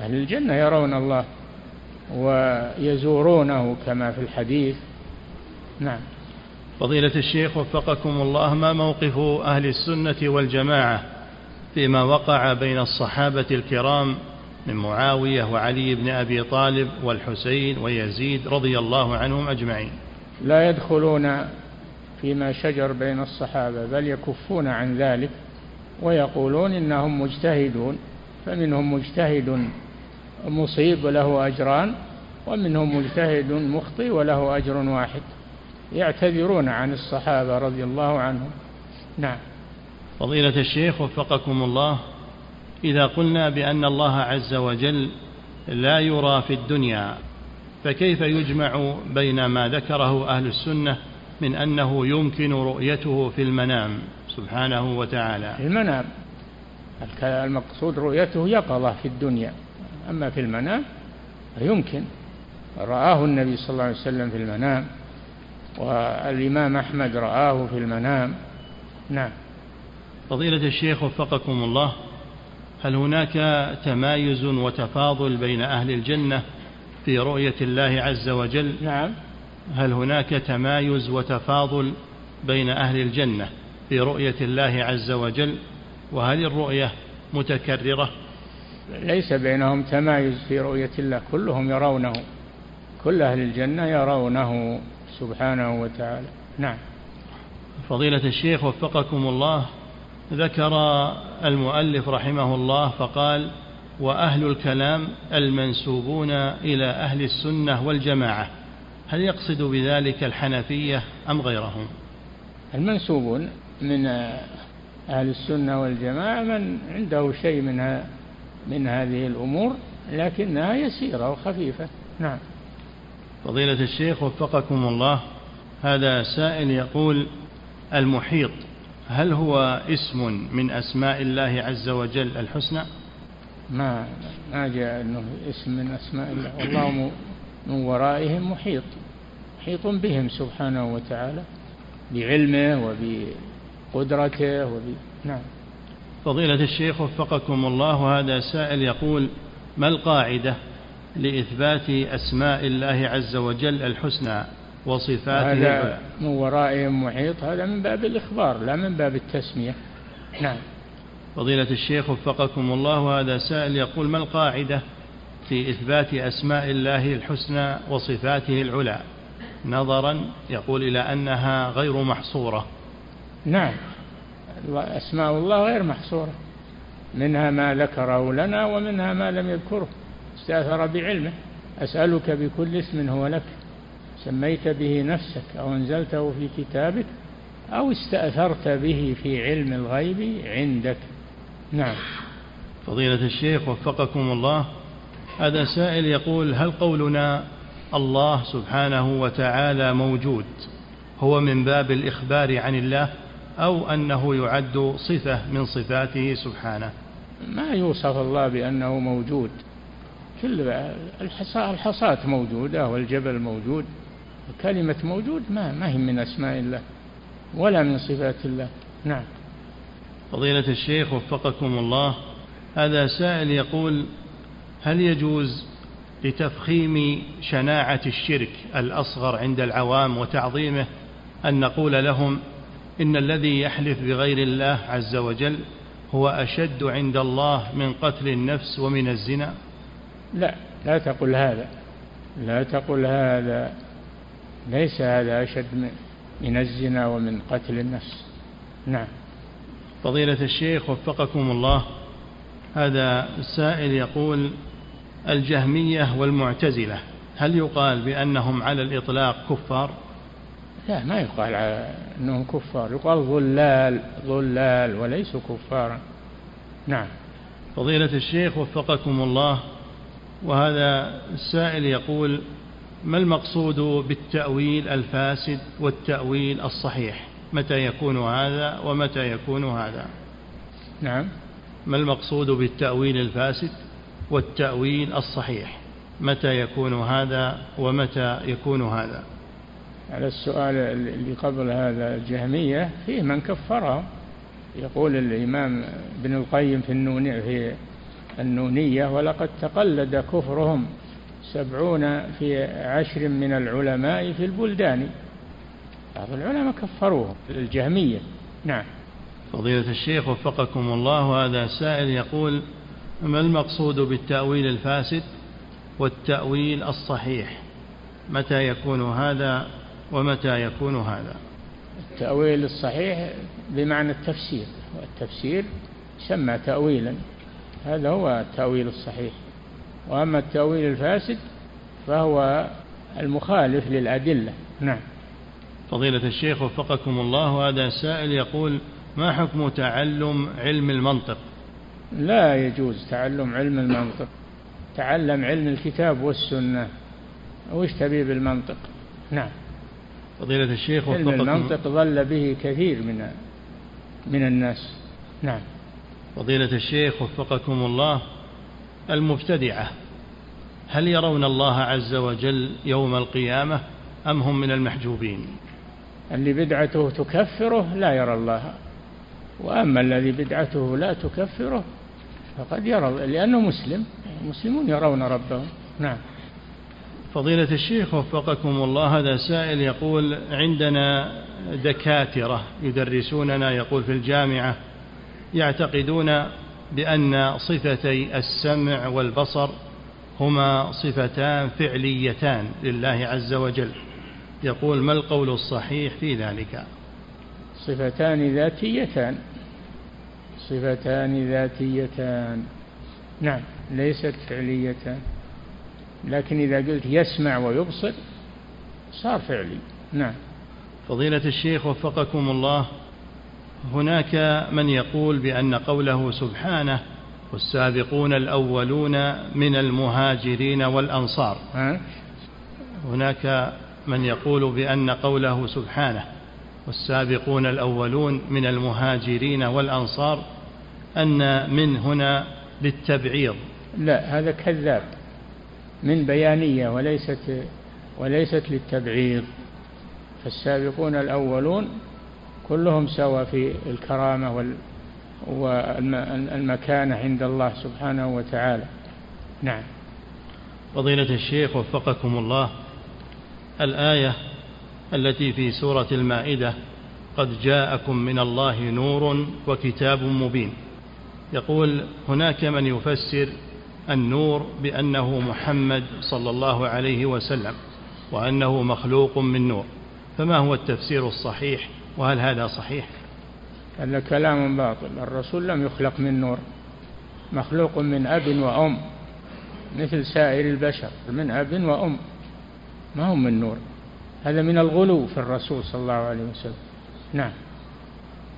أهل الجنة يرون الله ويزورونه كما في الحديث. نعم. فضيلة الشيخ وفقكم الله ما موقف أهل السنة والجماعة فيما وقع بين الصحابة الكرام من معاوية وعلي بن أبي طالب والحسين ويزيد رضي الله عنهم أجمعين؟ لا يدخلون فيما شجر بين الصحابة بل يكفون عن ذلك. ويقولون إنهم مجتهدون فمنهم مجتهد مصيب له أجران ومنهم مجتهد مخطئ وله أجر واحد. يعتذرون عن الصحابة رضي الله عنهم. نعم. فضيلة الشيخ وفقكم الله إذا قلنا بأن الله عز وجل لا يرى في الدنيا فكيف يجمع بين ما ذكره أهل السنة من أنه يمكن رؤيته في المنام سبحانه وتعالى. في المنام. المقصود رؤيته يقظة في الدنيا. أما في المنام يمكن رآه النبي صلى الله عليه وسلم في المنام والإمام أحمد رآه في المنام. نعم. فضيلة الشيخ وفقكم الله هل هناك تمايز وتفاضل بين أهل الجنة في رؤية الله عز وجل؟ نعم. هل هناك تمايز وتفاضل بين أهل الجنة في رؤية الله عز وجل؟ وهل الرؤية متكررة؟ ليس بينهم تمايز في رؤية الله كلهم يرونه. كل أهل الجنة يرونه سبحانه وتعالى. نعم. فضيلة الشيخ وفقكم الله ذكر المؤلف رحمه الله فقال وأهل الكلام المنسوبون إلى أهل السنة والجماعة. هل يقصد بذلك الحنفية أم غيرهم؟ المنسوبون من أهل السنة والجماعة من عنده شيء من من هذه الأمور لكنها يسيرة وخفيفة. نعم. فضيلة الشيخ وفقكم الله هذا سائل يقول المحيط هل هو اسم من أسماء الله عز وجل الحسنى؟ ما ما جاء أنه اسم من أسماء الله. والله من ورائهم محيط محيط بهم سبحانه وتعالى بعلمه وبقدرته وب... نعم. فضيلة الشيخ وفقكم الله هذا سائل يقول ما القاعدة لإثبات أسماء الله عز وجل الحسنى وصفاته؟ هذا من ورائهم محيط هذا من باب الإخبار لا من باب التسمية. نعم. فضيلة الشيخ وفقكم الله هذا سائل يقول ما القاعدة في إثبات أسماء الله الحسنى وصفاته العلى. نظرا يقول إلى أنها غير محصورة. نعم. أسماء الله غير محصورة. منها ما ذكره لنا ومنها ما لم يذكره. استأثر بعلمه. أسألك بكل اسم هو لك. سميت به نفسك أو أنزلته في كتابك أو استأثرت به في علم الغيب عندك. نعم. فضيلة الشيخ وفقكم الله. هذا سائل يقول هل قولنا الله سبحانه وتعالى موجود هو من باب الإخبار عن الله أو أنه يعد صفة من صفاته سبحانه؟ ما يوصف الله بأنه موجود. كل الحصاة موجودة والجبل موجود كلمة موجود ما ما هي من أسماء الله ولا من صفات الله. نعم. فضيلة الشيخ وفقكم الله هذا سائل يقول هل يجوز لتفخيم شناعة الشرك الأصغر عند العوام وتعظيمه أن نقول لهم إن الذي يحلف بغير الله عز وجل هو أشد عند الله من قتل النفس ومن الزنا؟ لا لا تقل هذا. لا تقل هذا. ليس هذا أشد من الزنا ومن قتل النفس. نعم. فضيلة الشيخ وفقكم الله هذا السائل يقول الجهمية والمعتزلة. هل يقال بأنهم على الإطلاق كفار؟ لا ما يقال أنهم كفار. يقال ظلال ظلال وليسوا كفارا. نعم. فضيلة الشيخ وفقكم الله وهذا السائل يقول ما المقصود بالتأويل الفاسد والتأويل الصحيح؟ متى يكون هذا ومتى يكون هذا؟ نعم. ما المقصود بالتأويل الفاسد؟ والتأويل الصحيح. متى يكون هذا ومتى يكون هذا؟ على السؤال اللي قبل هذا الجهمية فيه من كفرهم يقول الإمام ابن القيم في النونية, في النونية ولقد تقلد كفرهم سبعون في عشر من العلماء في البلدان. بعض العلماء كفروهم الجهمية. نعم. فضيلة الشيخ وفقكم الله هذا سائل يقول ما المقصود بالتأويل الفاسد والتأويل الصحيح؟ متى يكون هذا ومتى يكون هذا؟ التأويل الصحيح بمعنى التفسير والتفسير يسمى تأويلا هذا هو التأويل الصحيح. وأما التأويل الفاسد فهو المخالف للأدلة. نعم. فضيلة الشيخ وفقكم الله هذا سائل يقول ما حكم تعلم علم المنطق؟ لا يجوز تعلم علم المنطق. تعلم علم الكتاب والسنة. وش تبي بالمنطق؟ نعم. فضيلة الشيخ علم المنطق ظل به كثير من من الناس. نعم. فضيلة الشيخ وفقكم الله المبتدعة هل يرون الله عز وجل يوم القيامة أم هم من المحجوبين؟ اللي بدعته تكفره لا يرى الله. وأما الذي بدعته لا تكفره فقد يرى لأنه مسلم المسلمون يرون ربهم. نعم. فضيلة الشيخ وفقكم الله هذا سائل يقول عندنا دكاترة يدرسوننا يقول في الجامعة يعتقدون بأن صفتي السمع والبصر هما صفتان فعليتان لله عز وجل. يقول ما القول الصحيح في ذلك؟ صفتان ذاتيتان. صفتان ذاتيتان. نعم. ليست فعليتان. لكن إذا قلت يسمع ويبصر صار فعلي. نعم. فضيلة الشيخ وفقكم الله هناك من يقول بأن قوله سبحانه والسابقون الأولون من المهاجرين والأنصار. هناك من يقول بأن قوله سبحانه والسابقون الأولون من المهاجرين والأنصار أن من هنا للتبعيض. لا هذا كذاب. من بيانية وليست وليست للتبعيض. فالسابقون الأولون كلهم سوا في الكرامة وال والمكانة عند الله سبحانه وتعالى. نعم. فضيلة الشيخ وفقكم الله الآية التي في سورة المائدة قد جاءكم من الله نور وكتاب مبين. يقول هناك من يفسر النور بأنه محمد صلى الله عليه وسلم وأنه مخلوق من نور فما هو التفسير الصحيح؟ وهل هذا صحيح؟ هذا كلام باطل. الرسول لم يخلق من نور مخلوق من أب وأم مثل سائر البشر من أب وأم ما هم من نور. هذا من الغلو في الرسول صلى الله عليه وسلم. نعم.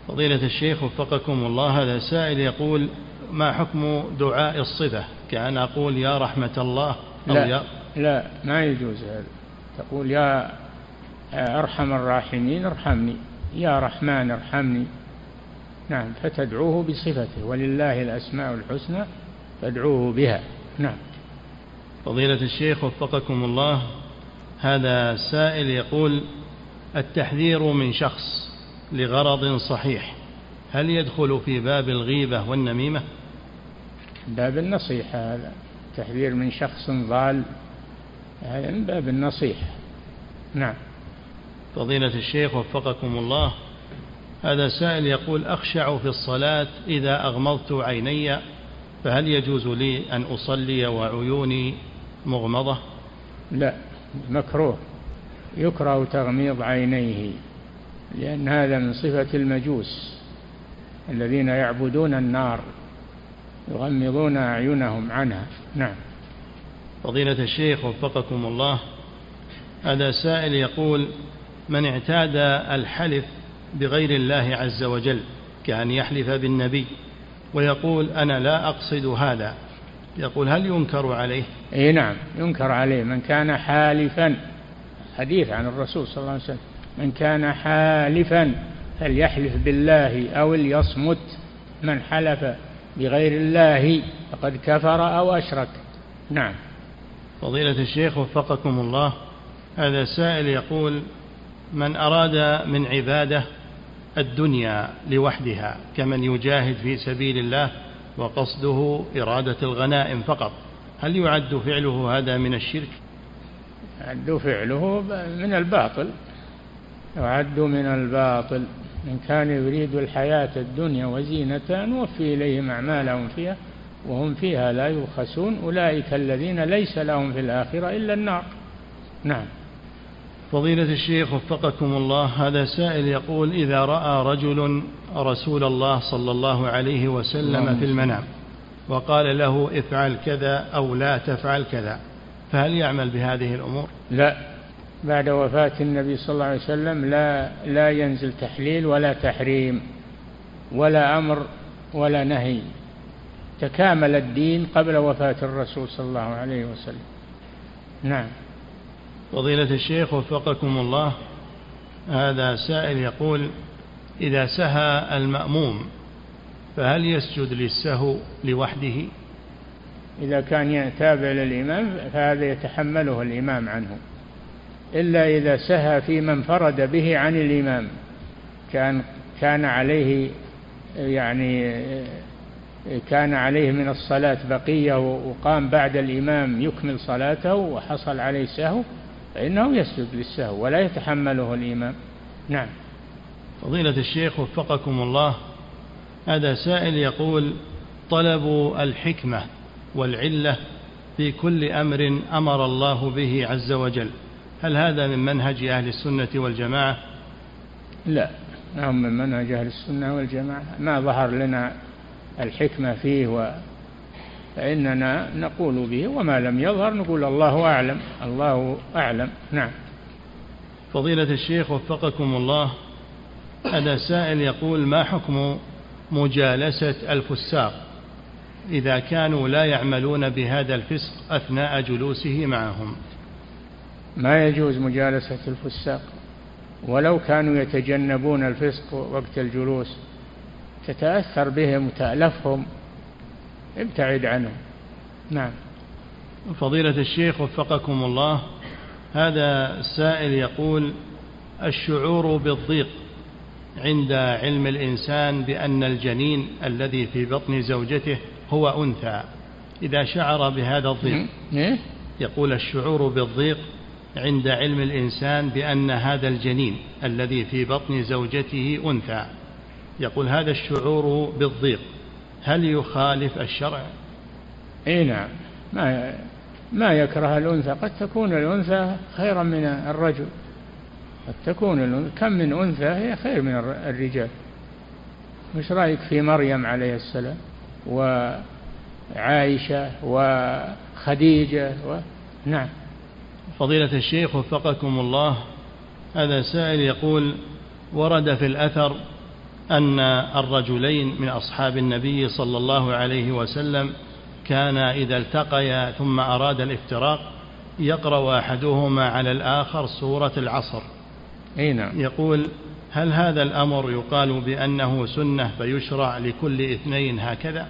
فضيلة الشيخ وفقكم الله هذا سائل يقول ما حكم دعاء الصفة كأن أقول يا رحمة الله. أو لا يا لا ما يجوز هذا. تقول يا أرحم الراحمين ارحمني يا رحمن ارحمني. نعم فتدعوه بصفته ولله الأسماء الحسنى فادعوه بها. نعم. فضيلة الشيخ وفقكم الله هذا سائل يقول التحذير من شخص لغرض صحيح هل يدخل في باب الغيبة والنميمة؟ باب النصيحة هذا تحذير من شخص ضال هذا من باب النصيحة. نعم. فضيلة الشيخ وفقكم الله هذا سائل يقول أخشع في الصلاة إذا أغمضت عيني فهل يجوز لي أن أصلي وعيوني مغمضة؟ لا. مكروه يكره تغميض عينيه لأن هذا من صفة المجوس الذين يعبدون النار يغمضون أعينهم عنها. نعم. فضيلة الشيخ وفقكم الله هذا سائل يقول من اعتاد الحلف بغير الله عز وجل كأن يحلف بالنبي؟ ويقول أنا لا أقصد هذا. يقول هل ينكر عليه؟ إي نعم ينكر عليه من كان حالفا. حديث عن الرسول صلى الله عليه وسلم من كان حالفا فليحلف بالله أو ليصمت من حلف بغير الله فقد كفر أو أشرك. نعم. فضيلة الشيخ وفقكم الله هذا سائل يقول من أراد من عبادة الدنيا لوحدها كمن يجاهد في سبيل الله وقصده إرادة الغنائم فقط. هل يعد فعله هذا من الشرك؟ يعد فعله من الباطل. يعد من الباطل. من كان يريد الحياة الدنيا وزينتها نوفي إليهم أعمالهم فيها وهم فيها لا يبخسون. أولئك الذين ليس لهم في الآخرة إلا النار. نعم. فضيلة الشيخ وفقكم الله هذا سائل يقول إذا رأى رجل رسول الله صلى الله عليه وسلم في المنام وقال له افعل كذا أو لا تفعل كذا فهل يعمل بهذه الأمور؟ لا. بعد وفاة النبي صلى الله عليه وسلم لا لا ينزل تحليل ولا تحريم ولا أمر ولا نهي تكامل الدين قبل وفاة الرسول صلى الله عليه وسلم. نعم. فضيلة الشيخ وفقكم الله هذا سائل يقول إذا سهى المأموم فهل يسجد للسهو لوحده؟ إذا كان يتابع للإمام فهذا يتحمله الإمام عنه. إلا إذا سهى في من فرد به عن الإمام كان كان عليه يعني كان عليه من الصلاة بقية وقام بعد الإمام يكمل صلاته وحصل عليه سهو فإنه يسجد للسهو ولا يتحمله الإمام نعم. فضيلة الشيخ وفقكم الله هذا سائل يقول طلب الحكمة والعلة في كل أمر أمر الله به عز وجل هل هذا من منهج أهل السنة والجماعة؟ لا ما من منهج أهل السنة والجماعة ما ظهر لنا الحكمة فيه و فإننا نقول به وما لم يظهر نقول الله أعلم الله أعلم. نعم. فضيلة الشيخ وفقكم الله هذا سائل يقول ما حكم مجالسة الفساق؟ إذا كانوا لا يعملون بهذا الفسق أثناء جلوسه معهم. ما يجوز مجالسة الفساق؟ ولو كانوا يتجنبون الفسق وقت الجلوس تتأثر بهم وتألفهم. ابتعد عنهم نعم. فضيلة الشيخ وفقكم الله هذا سائل يقول الشعور بالضيق عند علم الإنسان بأن الجنين الذي في بطن زوجته هو أنثى. إذا شعر بهذا الضيق إيه؟ يقول الشعور بالضيق عند علم الإنسان بأن هذا الجنين الذي في بطن زوجته أنثى. يقول هذا الشعور بالضيق. هل يخالف الشرع؟ إي نعم. ما ما يكره الأنثى. قد تكون الأنثى خيرا من الرجل. قد تكون الأنثى. كم من أنثى هي خير من الرجال. مش رأيك في مريم عليه السلام؟ وعائشة وخديجة و... نعم. فضيلة الشيخ وفقكم الله هذا سائل يقول ورد في الأثر أن الرجلين من أصحاب النبي صلى الله عليه وسلم كان إذا التقيا ثم أراد الافتراق يقرأ أحدهما على الآخر سورة العصر. أي نعم. يقول هل هذا الأمر يقال بأنه سنة فيشرع لكل اثنين هكذا؟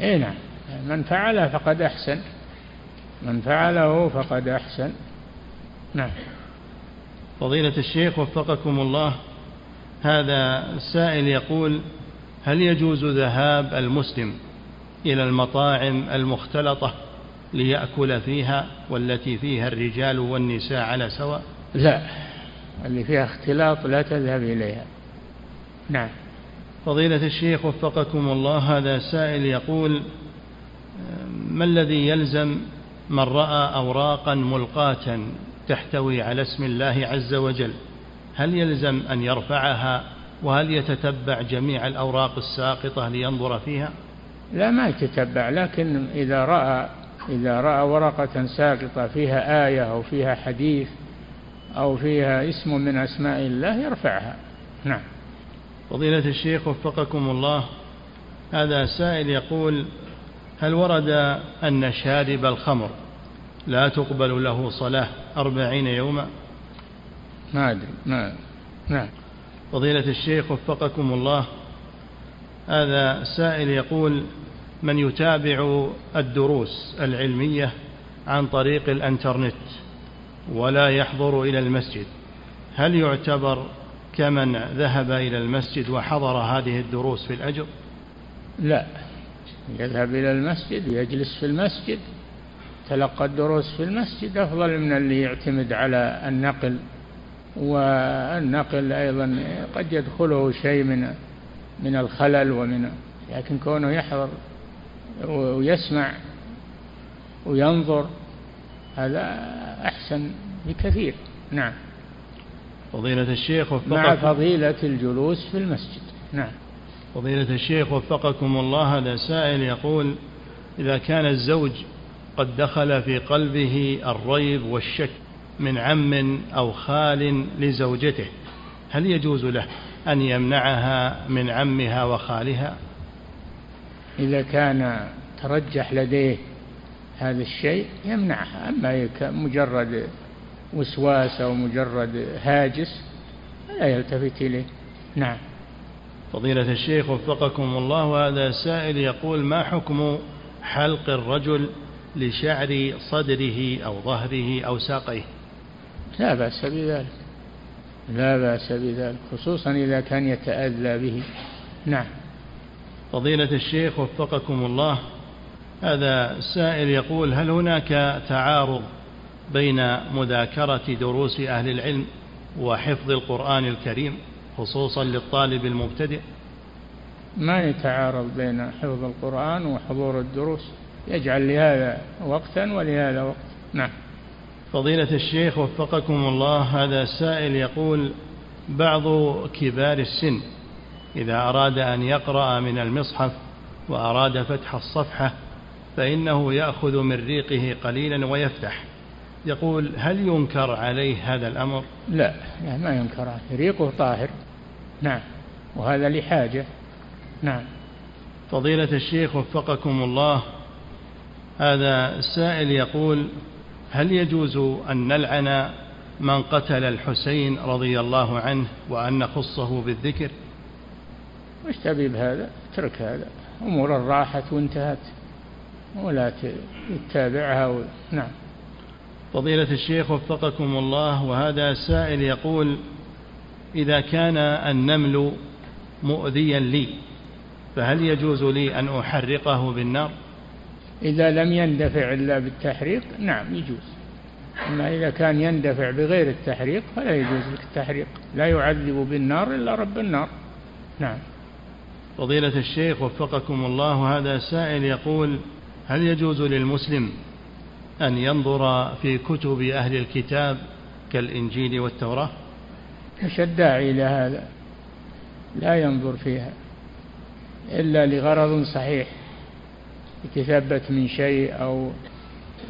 أي نعم. من فعله فقد أحسن. من فعله فقد أحسن. نعم. فضيلة الشيخ وفقكم الله هذا سائل يقول هل يجوز ذهاب المسلم إلى المطاعم المختلطة ليأكل فيها والتي فيها الرجال والنساء على سواء؟ لا اللي فيها اختلاط لا تذهب إليها. نعم. فضيلة الشيخ وفقكم الله هذا سائل يقول ما الذي يلزم من رأى أوراقا ملقاة تحتوي على اسم الله عز وجل؟ هل يلزم أن يرفعها وهل يتتبع جميع الأوراق الساقطة لينظر فيها؟ لا ما يتتبع لكن إذا رأى إذا رأى ورقة ساقطة فيها آية أو فيها حديث أو فيها اسم من أسماء الله يرفعها. نعم. فضيلة الشيخ وفقكم الله هذا سائل يقول هل ورد أن شارب الخمر لا تقبل له صلاة أربعين يوما؟ ما أدري ما نعم فضيلة الشيخ وفقكم الله هذا سائل يقول من يتابع الدروس العلمية عن طريق الإنترنت ولا يحضر إلى المسجد هل يعتبر كمن ذهب إلى المسجد وحضر هذه الدروس في الأجر؟ لا يذهب إلى المسجد ويجلس في المسجد تلقى الدروس في المسجد أفضل من اللي يعتمد على النقل. والنقل أيضا قد يدخله شيء من من الخلل ومن لكن كونه يحضر ويسمع وينظر هذا أحسن بكثير. نعم. فضيلة الشيخ وفقكم مع فضيلة الجلوس في المسجد. نعم. فضيلة الشيخ وفقكم الله هذا سائل يقول إذا كان الزوج قد دخل في قلبه الريب والشك من عم أو خال لزوجته هل يجوز له أن يمنعها من عمها وخالها؟ إذا كان ترجح لديه هذا الشيء يمنعها أما مجرد وسواس أو مجرد هاجس لا يلتفت إليه. نعم. فضيلة الشيخ وفقكم الله هذا سائل يقول ما حكم حلق الرجل لشعر صدره أو ظهره أو ساقيه؟ لا بأس بذلك. لا بأس بذلك خصوصا إذا كان يتأذى به. نعم. فضيلة الشيخ وفقكم الله هذا السائل يقول هل هناك تعارض بين مذاكرة دروس أهل العلم وحفظ القرآن الكريم خصوصا للطالب المبتدئ؟ ما يتعارض بين حفظ القرآن وحضور الدروس. يجعل لهذا وقتا ولهذا وقت. نعم. فضيلة الشيخ وفقكم الله هذا السائل يقول بعض كبار السن إذا أراد أن يقرأ من المصحف وأراد فتح الصفحة فإنه يأخذ من ريقه قليلا ويفتح. يقول هل ينكر عليه هذا الأمر؟ لا, لا ما ينكر عليه. ريقه طاهر. نعم. وهذا لحاجة. نعم. فضيلة الشيخ وفقكم الله هذا السائل يقول هل يجوز أن نلعن من قتل الحسين رضي الله عنه وأن نخصه بالذكر؟ وش تبي بهذا؟ اترك هذا. أمور راحت وانتهت. ولا تتابعها و... نعم. فضيلة الشيخ وفقكم الله وهذا سائل يقول إذا كان النمل مؤذيا لي فهل يجوز لي أن أحرقه بالنار؟ إذا لم يندفع إلا بالتحريق نعم يجوز. أما إذا كان يندفع بغير التحريق فلا يجوز لك التحريق. لا يعذب بالنار إلا رب النار. نعم. فضيلة الشيخ وفقكم الله هذا سائل يقول هل يجوز للمسلم أن ينظر في كتب أهل الكتاب كالإنجيل والتوراة؟ إيش الداعي إلى هذا لا ينظر فيها إلا لغرض صحيح. يتثبت من شيء أو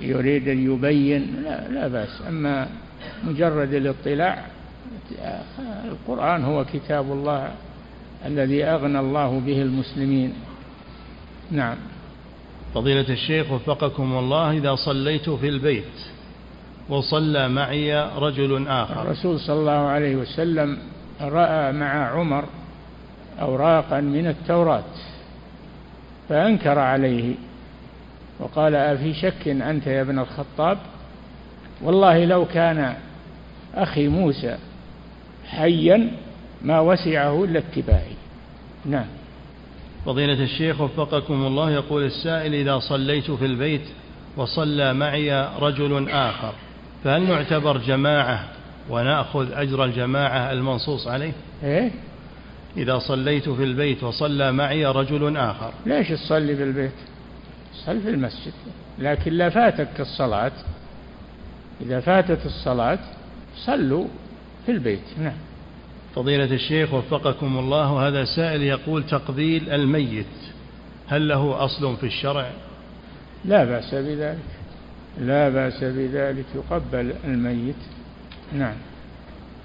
يريد أن يبين لا, لا بأس. أما مجرد الاطلاع القرآن هو كتاب الله الذي أغنى الله به المسلمين. نعم. فضيلة الشيخ وفقكم الله إذا صليت في البيت وصلى معي رجل آخر. الرسول صلى الله عليه وسلم رأى مع عمر أوراقا من التوراة. فأنكر عليه وقال أفي شك أنت يا ابن الخطاب؟ والله لو كان أخي موسى حيا ما وسعه إلا اتباعي. نعم. فضيلة الشيخ وفقكم الله يقول السائل إذا صليت في البيت وصلى معي رجل آخر فهل نعتبر جماعة ونأخذ أجر الجماعة المنصوص عليه؟ إيه؟ إذا صليت في البيت وصلى معي رجل آخر. ليش تصلي في البيت؟ صل في المسجد. لكن لا فاتك الصلاة. إذا فاتت الصلاة صلوا في البيت. نعم. فضيلة الشيخ وفقكم الله هذا سائل يقول تقبيل الميت هل له أصل في الشرع؟ لا بأس بذلك. لا بأس بذلك. يقبل الميت. نعم.